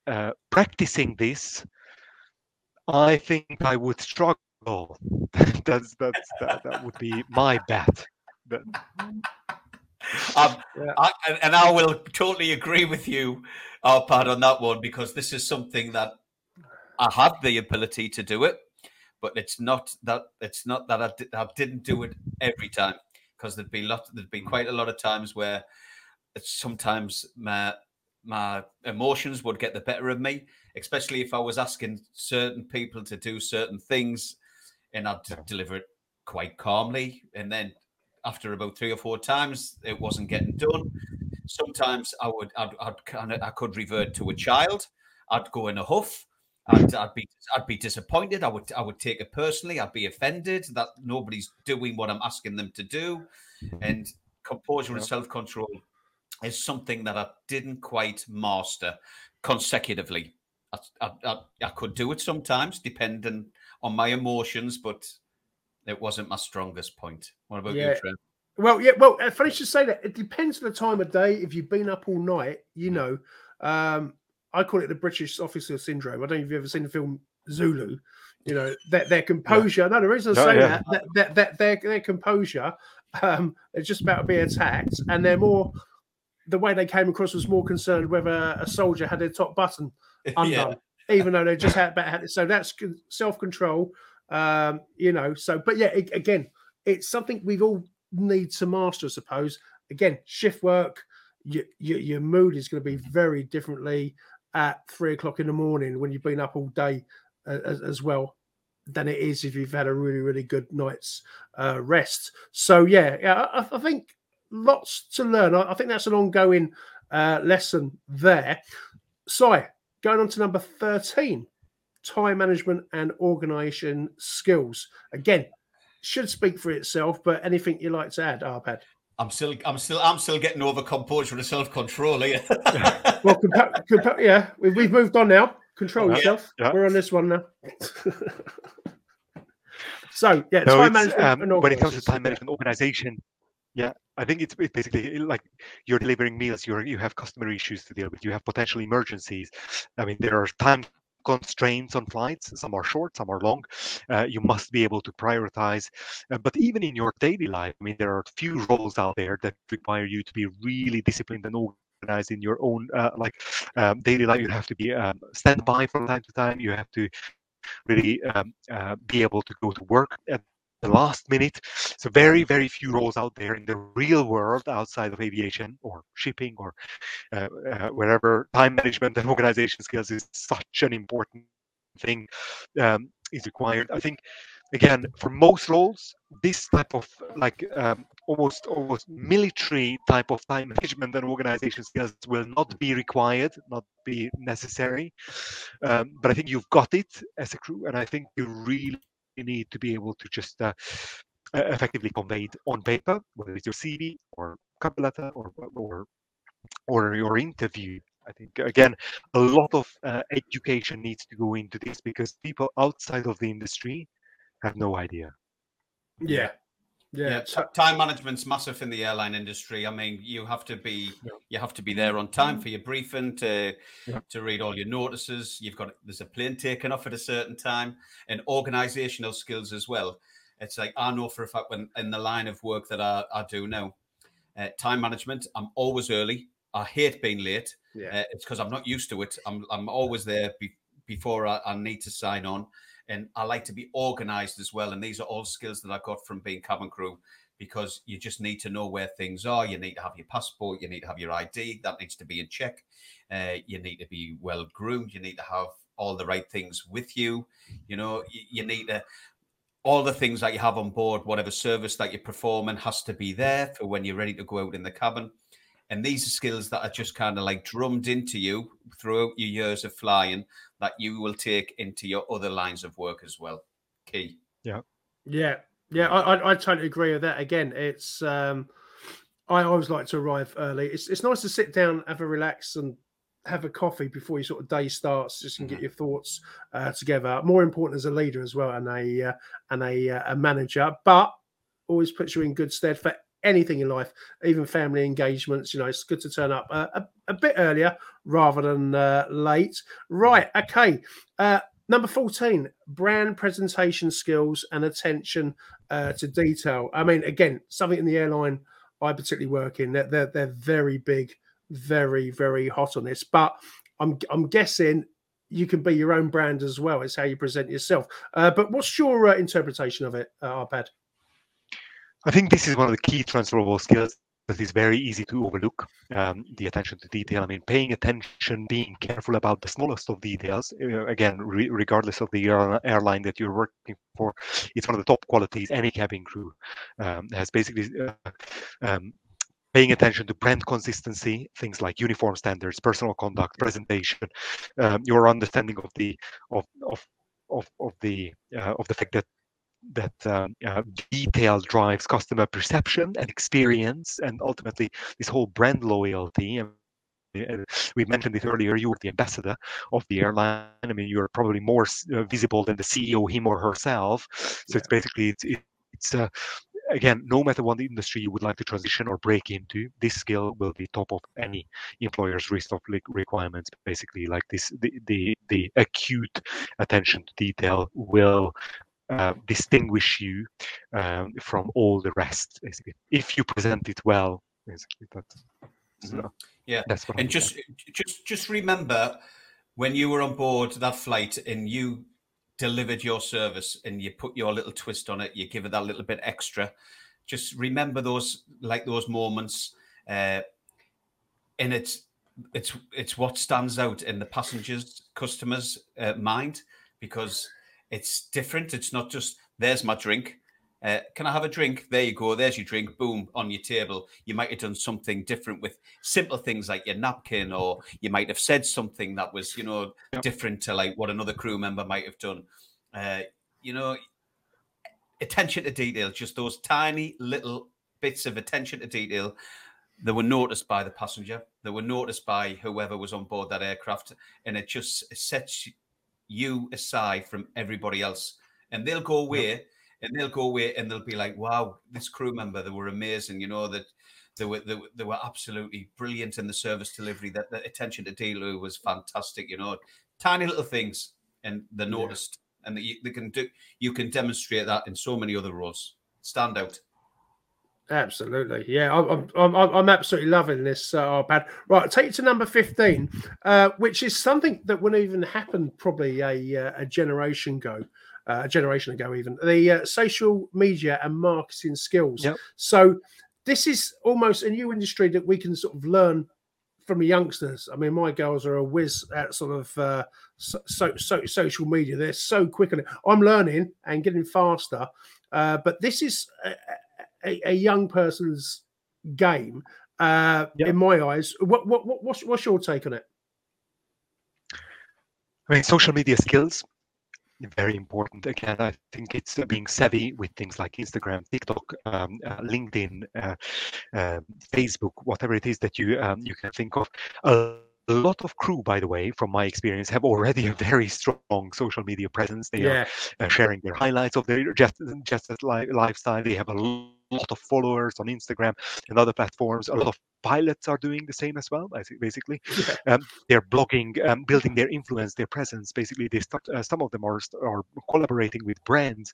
uh, practicing this, I think I would struggle. (laughs) that's that's that, that would be my bet. But... (laughs) Um, yeah. I, and I will totally agree with you, Arpad, on that one because this is something that I have the ability to do it, but it's not that it's not that I, di- I didn't do it every time because there'd been lot there'd been quite a lot of times where it's sometimes my my emotions would get the better of me, especially if I was asking certain people to do certain things, and I'd deliver it quite calmly, and then after about three or four times, it wasn't getting done. Sometimes I would, I'd, I'd kind of, I could revert to a child. I'd go in a huff. I'd, I'd be, I'd be disappointed. I would, I would take it personally. I'd be offended that nobody's doing what I'm asking them to do, and composure and self control is something that I didn't quite master consecutively. I, I, I, I, could do it sometimes, depending on my emotions, but it wasn't my strongest point. What about yeah. you, Trent? Well, yeah, well, uh, funny to say that. It depends on the time of day. If you've been up all night, you know, um, I call it the British officer syndrome. I don't know if you've ever seen the film Zulu. You know, that their (laughs) composure. Yeah. No, the reason I say yeah. that, that, that, that their, their composure, um, they're just about to be attacked, and they're more the way they came across was more concerned whether a soldier had their top button (laughs) undone, yeah. even though they just had, had it. So that's self control. Um, you know, so but yeah, it, again, it's something we've all need to master, I suppose. Again, shift work, your, your, your mood is going to be very differently at three o'clock in the morning when you've been up all day as, as, well than it is if you've had a really really good night's uh, rest. So yeah, yeah, I, I think lots to learn. I, I think that's an ongoing uh, lesson there. So, going on to number 13 time management and organization skills. Again, should speak for itself, but anything you like to add, Arpad? I'm still, I'm still, I'm still getting over composure and self control here. (laughs) well, compa- compa- yeah, we've, we've moved on now. Control yourself. Yeah. We're on this one now. (laughs) so, yeah, no, time management. Um, when it comes to time management, organization, yeah, I think it's, basically like you're delivering meals. You you have customer issues to deal with. You have potential emergencies. I mean, there are time constraints on flights. Some are short, some are long. Uh, you must be able to prioritize. Uh, but even in your daily life, I mean, there are few roles out there that require you to be really disciplined and organized in your own uh, like um, daily life. You have to be um, standby from time to time. You have to really um, uh, be able to go to work at the last minute. So very, very few roles out there in the real world outside of aviation or shipping or uh, uh, wherever time management and organization skills is such an important thing um, is required. I think again for most roles, this type of like um, almost almost military type of time management and organization skills will not be required, not be necessary. Um, but I think you've got it as a crew, and I think you really need to be able to just uh, effectively convey it on paper, whether it's your CV or cover letter or or or your interview. I think again, a lot of uh, education needs to go into this because people outside of the industry have no idea. Yeah, yeah, yeah t- time management's massive in the airline industry. I mean, you have to be yeah. you have to be there on time for your briefing to yeah. to read all your notices. You've got there's a plane taken off at a certain time, and organisational skills as well. It's like I know for a fact when in the line of work that I, I do now, uh, time management. I'm always early. I hate being late. Yeah. Uh, it's because I'm not used to it. I'm I'm always there be, before I, I need to sign on and I like to be organized as well. And these are all skills that I got from being cabin crew because you just need to know where things are. You need to have your passport, you need to have your ID, that needs to be in check. Uh, you need to be well groomed, you need to have all the right things with you. You know, you, you need to all the things that you have on board, whatever service that you're performing, has to be there for when you're ready to go out in the cabin. And these are skills that are just kind of like drummed into you throughout your years of flying that you will take into your other lines of work as well. Key. Yeah. Yeah. Yeah. I, I, I totally agree with that. Again, it's, um, I always like to arrive early. It's, it's nice to sit down, have a relax, and have a coffee before your sort of day starts, just can mm-hmm. get your thoughts uh, together. More important as a leader as well, and a uh, and a, uh, a manager, but always puts you in good stead for anything in life, even family engagements. You know, it's good to turn up uh, a, a, bit earlier rather than uh, late. Right. Okay. Uh, number 14, brand presentation skills and attention uh, to detail. I mean, again, something in the airline I particularly work in, they're, they're, they're very big, very, very hot on this. But I'm, I'm guessing you can be your own brand as well. It's how you present yourself. Uh, but what's your interpretation of it, uh, Arpad? I think this is one of the key transferable skills that is very easy to overlook um, the attention to detail. I mean, paying attention, being careful about the smallest of details. Uh, again, re- regardless of the airline that you're working for, it's one of the top qualities any cabin crew um, has. Basically, uh, um, paying attention to brand consistency, things like uniform standards, personal conduct, presentation, um, your understanding of the of of of, of the uh, of the fact that that um, uh, detail drives customer perception and experience, and ultimately this whole brand loyalty. we mentioned it earlier. You were the ambassador of the airline. I mean, you're probably more uh, visible than the CEO, him or herself. So yeah. it's basically it's it's uh, again, no matter what industry you would like to transition or break into, this skill will be top of any employer's list of requirements. Basically, like this, the the, the acute attention to detail will uh, distinguish you um, from all the rest. Basically, if you present it well, basically that's mm-hmm. yeah. That's what and I'm just saying. just just remember when you were on board that flight and you delivered your service and you put your little twist on it, you give it that little bit extra. Just remember those like those moments, uh, and it's it's it's what stands out in the passengers customers uh, mind because it's different. It's not just there's my drink. Uh, can I have a drink? There you go. There's your drink. Boom on your table. You might have done something different with simple things like your napkin, or you might have said something that was, you know, yep. different to like what another crew member might have done. Uh, you know, attention to detail, just those tiny little bits of attention to detail that were noticed by the passenger, that were noticed by whoever was on board that aircraft, and it just sets you aside from everybody else. And they'll go away yep. and they'll go away and they'll be like, wow, this crew member, they were amazing. You know, that they were, they, they were absolutely brilliant in the service delivery. That the attention to detail was fantastic. You know, tiny little things and they're noticed. Yeah. And you, they can do, you can demonstrate that in so many other roles. Stand out. Absolutely, yeah. I'm I'm, I'm absolutely loving this uh, Arpad. Right, take you to number fifteen, uh, which is something that wouldn't even happen probably a uh, a generation ago, uh, a generation ago even. The uh, social media and marketing skills. Yep. So this is almost a new industry that we can sort of learn from the youngsters. I mean, my girls are a whiz at sort of uh, so, so, social media. They're so quick on it. I'm learning and getting faster, but this is a, a young person's game. Uh, Yeah. In my eyes, what, what what what's what's your take on it? I mean, social media skills, very important. Again, I think it's being savvy with things like Instagram, TikTok, um, uh, LinkedIn, uh, uh, Facebook, whatever it is that you um, you can think of. A lot of crew, by the way, from my experience, have already a very strong social media presence. They are uh, sharing their highlights of their just just li- lifestyle. They have a lot of followers on Instagram and other platforms. A lot of pilots are doing the same as well. Basically (laughs) um, they're blogging, um, building their influence, their presence. Basically, they start. Uh, some of them are are collaborating with brands,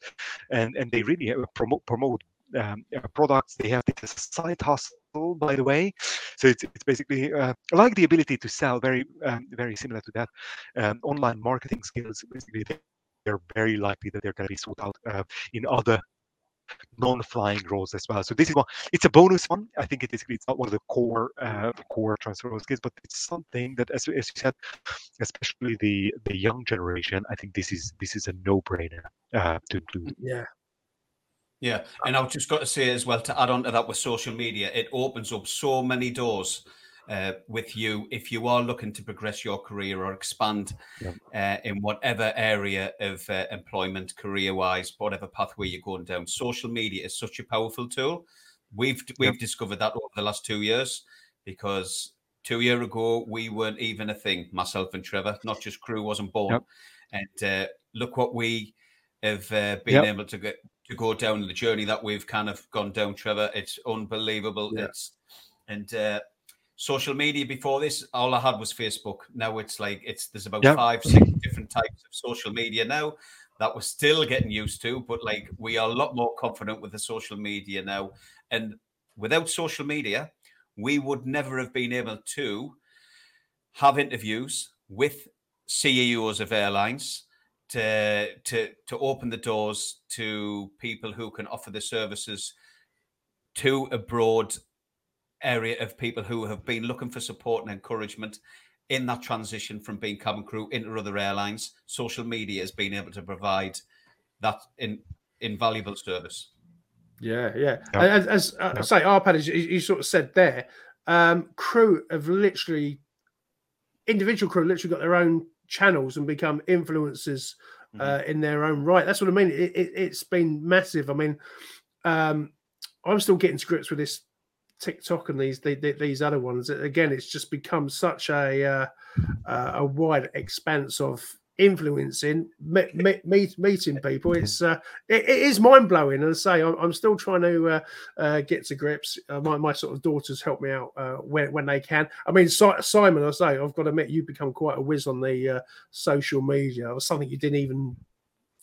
and and they really uh, promote promote um, uh, products. They have this side hustle, by the way. So it's it's basically uh, like the ability to sell. Very um, very similar to that. Um, online marketing skills. Basically, they, they're very likely that they're going to be sought out uh, in other non-flying roles as well. So this is one. It's a bonus one. I think it is. It's not one of the core uh, core transferable skills, but it's something that, as, as you said, especially the the young generation. I think this is this is a no-brainer uh, to do. Yeah, Yeah, and I've just got to say as well to add on to that with social media, it opens up so many doors uh, with you if you are looking to progress your career or expand uh, in whatever area of uh, employment, career-wise, whatever pathway you're going down. Social media is such a powerful tool. We've we've discovered that over the last two years because two year ago we weren't even a thing. Myself and Trevor, not just crew, wasn't born, Yep. and uh, look what we have uh, been able to get to go down the journey that we've kind of gone down, Trevor. It's unbelievable. Yeah. It's and uh, social media before this, all I had was Facebook. Now it's like it's there's about Yeah. five, six different types of social media now that we're still getting used to, but like we are a lot more confident with the social media now. And without social media, we would never have been able to have interviews with CEOs of airlines to to to open the doors to people who can offer the services to a broad area of people who have been looking for support and encouragement in that transition from being cabin crew into other airlines. Social media has been able to provide that in invaluable service. yeah, yeah. Yeah. As, as uh, Yeah. say, Arpad, as you, you sort of said there, um, crew have literally individual crew literally got their own channels and become influencers uh, in their own right. That's what I mean. It, it, it's been massive. I mean, um, I'm still getting to grips with this TikTok and these the, the, these other ones. Again, it's just become such a uh, uh, a wide expanse of influencing, me, me, meet, meeting people. It's uh, it, it is mind blowing. And I say I'm, I'm still trying to uh, uh, get to grips. Uh, my, my sort of daughters help me out uh, when when they can. I mean, si- Simon, I say I've got to admit you've become quite a whiz on the uh, social media. It was something you didn't even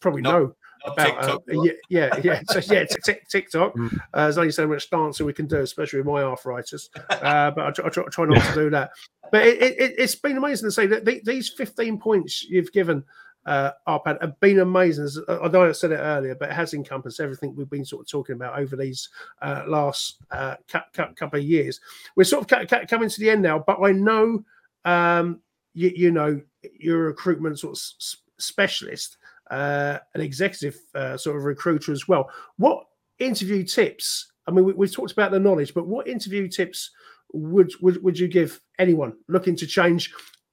probably No, know about. uh, TikTok, but- yeah, yeah, (laughs) yeah. So, yeah, Tik- Tik- TikTok. Mm. Uh, there's only so much dancing we can do, especially with my arthritis. (laughs) Uh, but I try, I try, try not to do that. But it, it, it's been amazing to say that the, these 15 points you've given uh, Arpad have been amazing. As- I know I said it earlier, but it has encompassed everything we've been sort of talking about over these uh, last uh, cou- cou- couple of years. We're sort of cu- cu- coming to the end now, but I know um, you, you know you're a recruitment sort of s- specialist, uh, an executive uh, sort of recruiter as well. What interview tips? I mean, we, we've talked about the knowledge, but what interview tips would would, would you give anyone looking to change?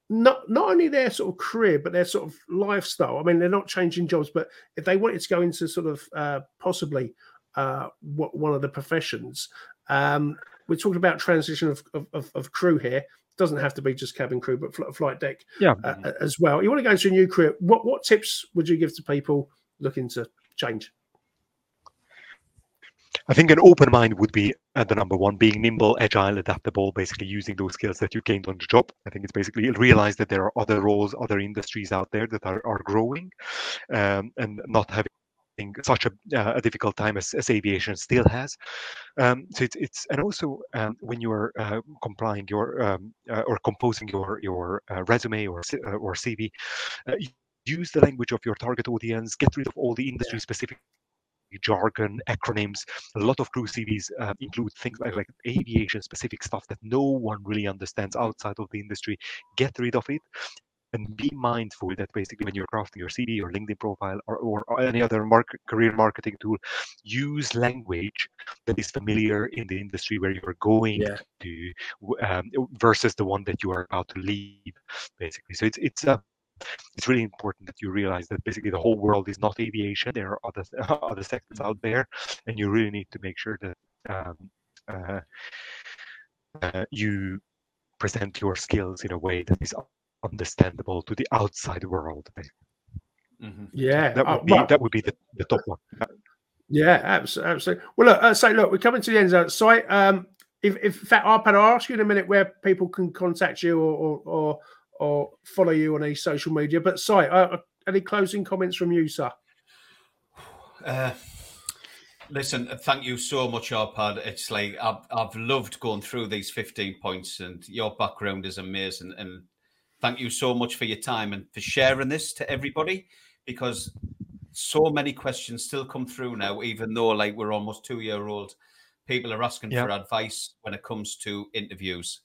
Not not only their sort of career, but their sort of lifestyle. I mean, they're not changing jobs, but if they wanted to go into sort of uh, possibly uh, what one of the professions, um, we're talking about transition of, of, of, of crew here. Doesn't have to be just cabin crew, but fl- flight deck Yeah. uh, as well. You want to go into a new career? What what tips would you give to people looking to change? I think an open mind would be uh, the number one, being nimble, agile, adaptable, basically using those skills that you gained on the job. I think it's basically realize that there are other roles, other industries out there that are, are growing um, and not having such a, uh, a difficult time as, as aviation still has. Um, so it's, it's and also um, when you are uh, complying your um, uh, or composing your your uh, resume or uh, or CV, uh, use the language of your target audience. Get rid of all the industry specific jargon, acronyms. A lot of crew CVs uh, include things like, like aviation specific stuff that no one really understands outside of the industry. Get rid of it and be mindful that basically when you're crafting your CV or LinkedIn profile or, or any other market, career marketing tool, use language that is familiar in the industry where you're going yeah. to um, versus the one that you are about to leave, basically. So it's it's uh, it's really important that you realize that basically the whole world is not aviation. There are other (laughs) other sectors out there, and you really need to make sure that um, uh, uh, you present your skills in a way that is understandable to the outside world. Mm-hmm. Yeah, that would uh, be well, that would be the, the top one. Yeah, absolutely. absolutely. Well, look, uh, so look, we're coming to the end of the site. Um, if, if in fact, Arpad, I'll ask you in a minute where people can contact you or or, or, or follow you on any social media. But, Si, uh, any closing comments from you, sir? Uh, Listen, thank you so much, Arpad. It's like I've, I've loved going through these 15 points, and your background is amazing. And thank you so much for your time and for sharing this to everybody because so many questions still come through now, even though like we're almost two year old. People are asking for advice when it comes to interviews,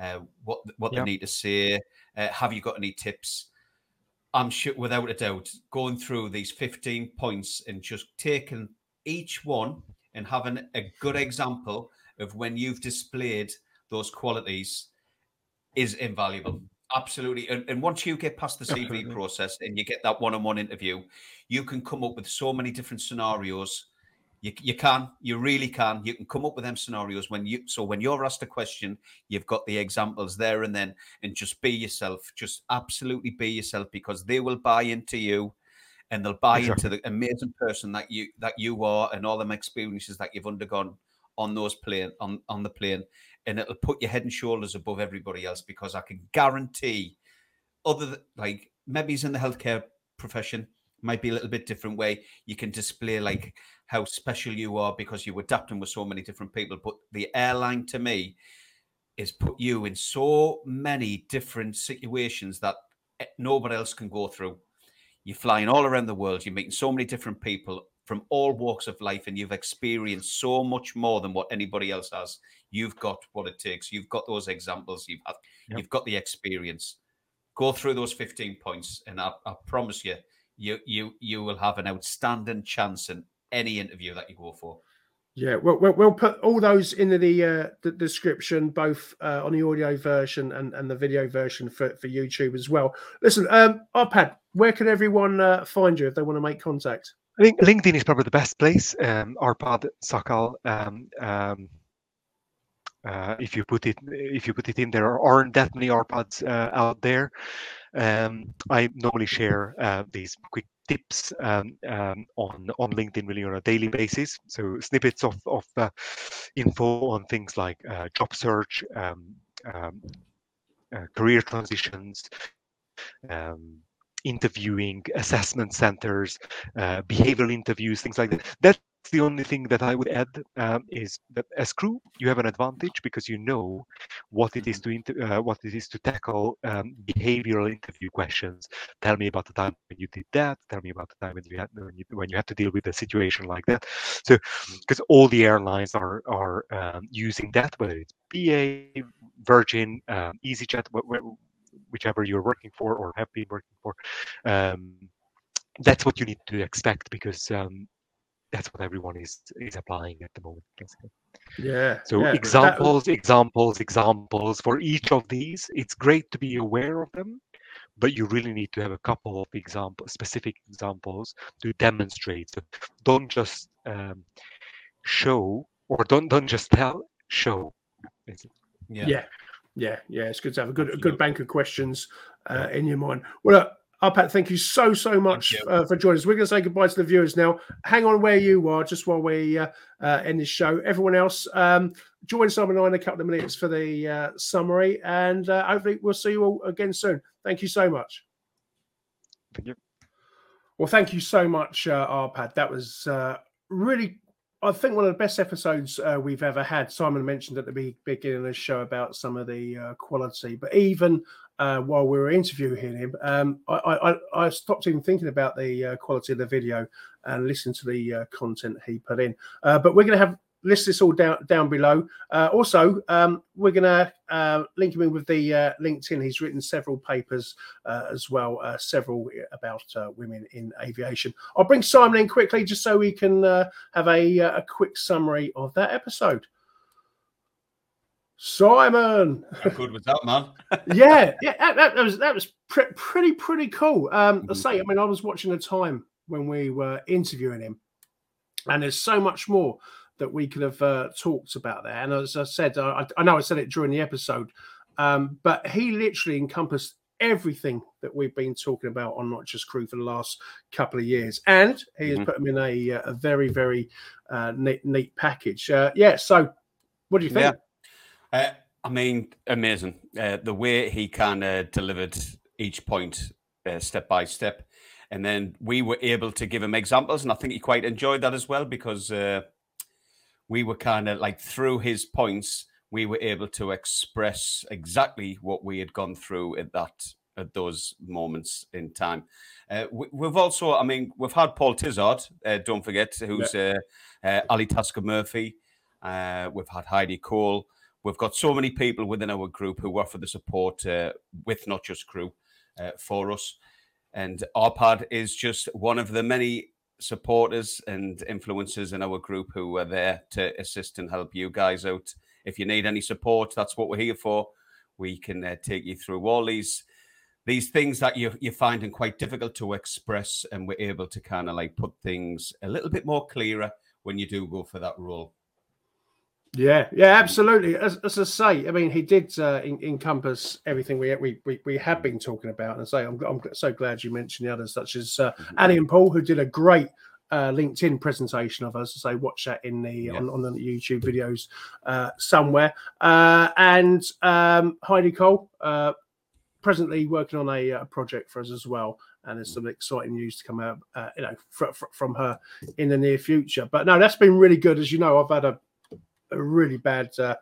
uh, what what they need to say. Uh, have you got any tips? I'm sure, without a doubt, going through these 15 points and just taking each one and having a good example of when you've displayed those qualities is invaluable. Absolutely. And, and once you get past the CV process and you get that one on one interview, you can come up with so many different scenarios. You, you can, you really can. You can come up with them scenarios when you, so when you're asked a question, you've got the examples there and then, and just be yourself. Just absolutely be yourself because they will buy into you and they'll buy exactly. into the amazing person that you that you are and all them experiences that you've undergone on those plane on on the plane and it'll put your head and shoulders above everybody else because I can guarantee other like maybe he's in the healthcare profession might be a little bit different way you can display like how special you are because you're adapting with so many different people but the airline to me is put you in so many different situations that eh, nobody else can go through you're flying all around the world. You're meeting so many different people from all walks of life, and you've experienced so much more than what anybody else has. You've got what it takes. You've got those examples. You've had. Yep. You've got the experience. Go through those 15 points, and I, I promise you, you you you will have an outstanding chance in any interview that you go for. Yeah, we'll, we'll put all those in the, uh, the description, both uh, on the audio version and, and the video version for, for YouTube as well. Listen, um, Arpad, where can everyone uh, find you if they want to make contact? I think LinkedIn is probably the best place. Um, Arpad Sakal. Um, um, uh, if you put it if you put it in there aren't that many Arpads uh, out there. Um, I normally share uh, these quick tips um, um, on on LinkedIn really on a daily basis. So snippets of of uh, info on things like uh, job search, uh, career transitions. Um, interviewing assessment centers uh, behavioral interviews things like that That's the only thing that I would add um, is that as crew, you have an advantage because you know what it is to inter- uh, what it is to tackle um, behavioral interview questions. Tell me about the time when you did that. Tell me about the time when you had when you, when you had to deal with a situation like that. So, because all the airlines are are um, using that, whether it's BA, Virgin, um, EasyJet, whichever you're working for or have been working for. Um, that's what you need to expect because um, that's what everyone is is applying at the moment basically. Yeah so yeah, examples examples examples for each of these it's great to be aware of them but you really need to have a couple of example specific examples to demonstrate. So don't just um, show or don't don't just tell show yeah. Yeah yeah yeah it's good to have a good a good bank of questions uh, in your mind well uh, Oh, Pat, thank you so, so much uh, for joining us. We're going to say goodbye to the viewers now. Hang on where you are just while we uh, uh, end this show. Everyone else, um, join Simon and I in a couple of minutes for the uh, summary, and uh, hopefully we'll see you all again soon. Thank you so much. Thank you. Well, thank you so much, uh, Arpad. That was uh, really I think one of the best episodes uh, we've ever had. Simon mentioned at the beginning of the show about some of the uh, quality, but even uh, while we were interviewing him, um, I, I, I, stopped even thinking about the uh, quality of the video and listened to the uh, content he put in. Uh, but we're going to have list this all down down below. Uh, also, um, we're going to uh, link him in with the uh, LinkedIn. He's written several papers uh, as well, uh, several about uh, women in aviation. I'll bring Simon in quickly just so we can have a, a quick summary of that episode. Simon, How good was that, man? (laughs) yeah, yeah, that, that was that was pre- pretty pretty cool. Um, I Mhm. say, I mean, I was watching the time when we were interviewing him, and there's so much more that we could have uh, talked about there. And as I said, I, I know I said it during the episode, um, but he literally encompassed everything that we've been talking about on not just crew for the last couple of years, and he has Mhm. put them in a, uh, a very very uh, neat neat package. Uh, yeah, so what do you think? Uh, I mean, amazing. Uh, the way he kind of delivered each point uh, step by step. And then we were able to give him examples. And I think he quite enjoyed that as well because uh, we were kind of like through his points, we were able to express exactly what we had gone through at that at those moments in time. Uh, we, we've also, I mean, we've had Paul Tizard, uh, don't forget, who's uh, uh, Ali Tasker Murphy. Uh, we've had Heidi Cole. We've got so many people within our group who offer the support uh, with Not Just Crew uh, for us. And Arpad is just one of the many supporters and influencers in our group who are there to assist and help you guys out. If you need any support, that's what we're here for. We can uh, take you through all these these things that you you're finding quite difficult to express, and we're able to kind of like put things a little bit more clearer when you do go for that role. Yeah, yeah, absolutely. As, as I say, I mean, he did uh, en- encompass everything we, we we we have been talking about. And I say, I'm, I'm so glad you mentioned the others, such as uh, Mhm. Annie and Paul, who did a great uh, LinkedIn presentation of us. To say, watch that in the Yeah. on, on the YouTube videos uh, somewhere. Uh, and um, Heidi Cole, uh, presently working on a, uh project for us as well. And there's some exciting news to come out, uh, you know, fr- fr- from her in the near future. But no, that's been really good. As you know, I've had a a really bad uh,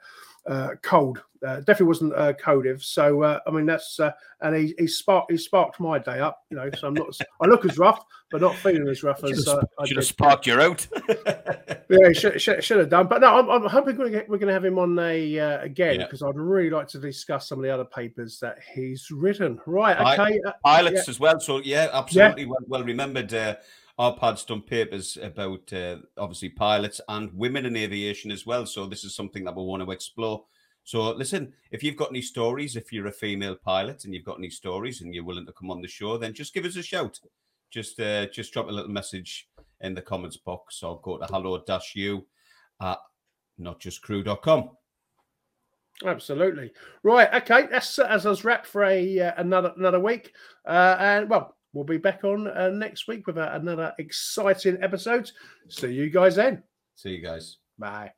uh, cold. Uh, definitely wasn't uh, codiv. So uh, I mean that's uh, and he, he sparked he sparked my day up. You know, so I'm not I look as rough, but not feeling as rough Should as have, uh, I should have sparked you out. (laughs) Yeah, should, should, should have done. But no, I'm, I'm hoping we're going to have him on a uh, again Yeah. because I'd really like to discuss some of the other papers that he's written. Right? I- Okay. uh, pilots as well. So yeah, absolutely well, well remembered. Uh, Arpad's done papers about uh, obviously pilots and women in aviation as well. So this is something that we want to explore. So listen, if you've got any stories, if you're a female pilot and you've got any stories and you're willing to come on the show, then just give us a shout. Just uh, just drop a little message in the comments box or go to hello dash you at notjustcrew.com. Absolutely. Right. Okay. That's as us wrap for a uh, another another week. Uh, and well, we'll be back on uh, next week with uh, another exciting episode. See you guys then. See you guys. Bye.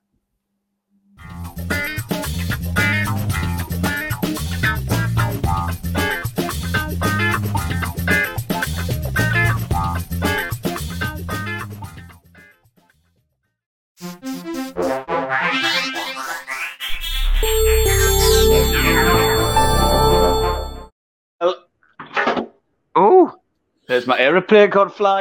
There's my aeroplane gone flying.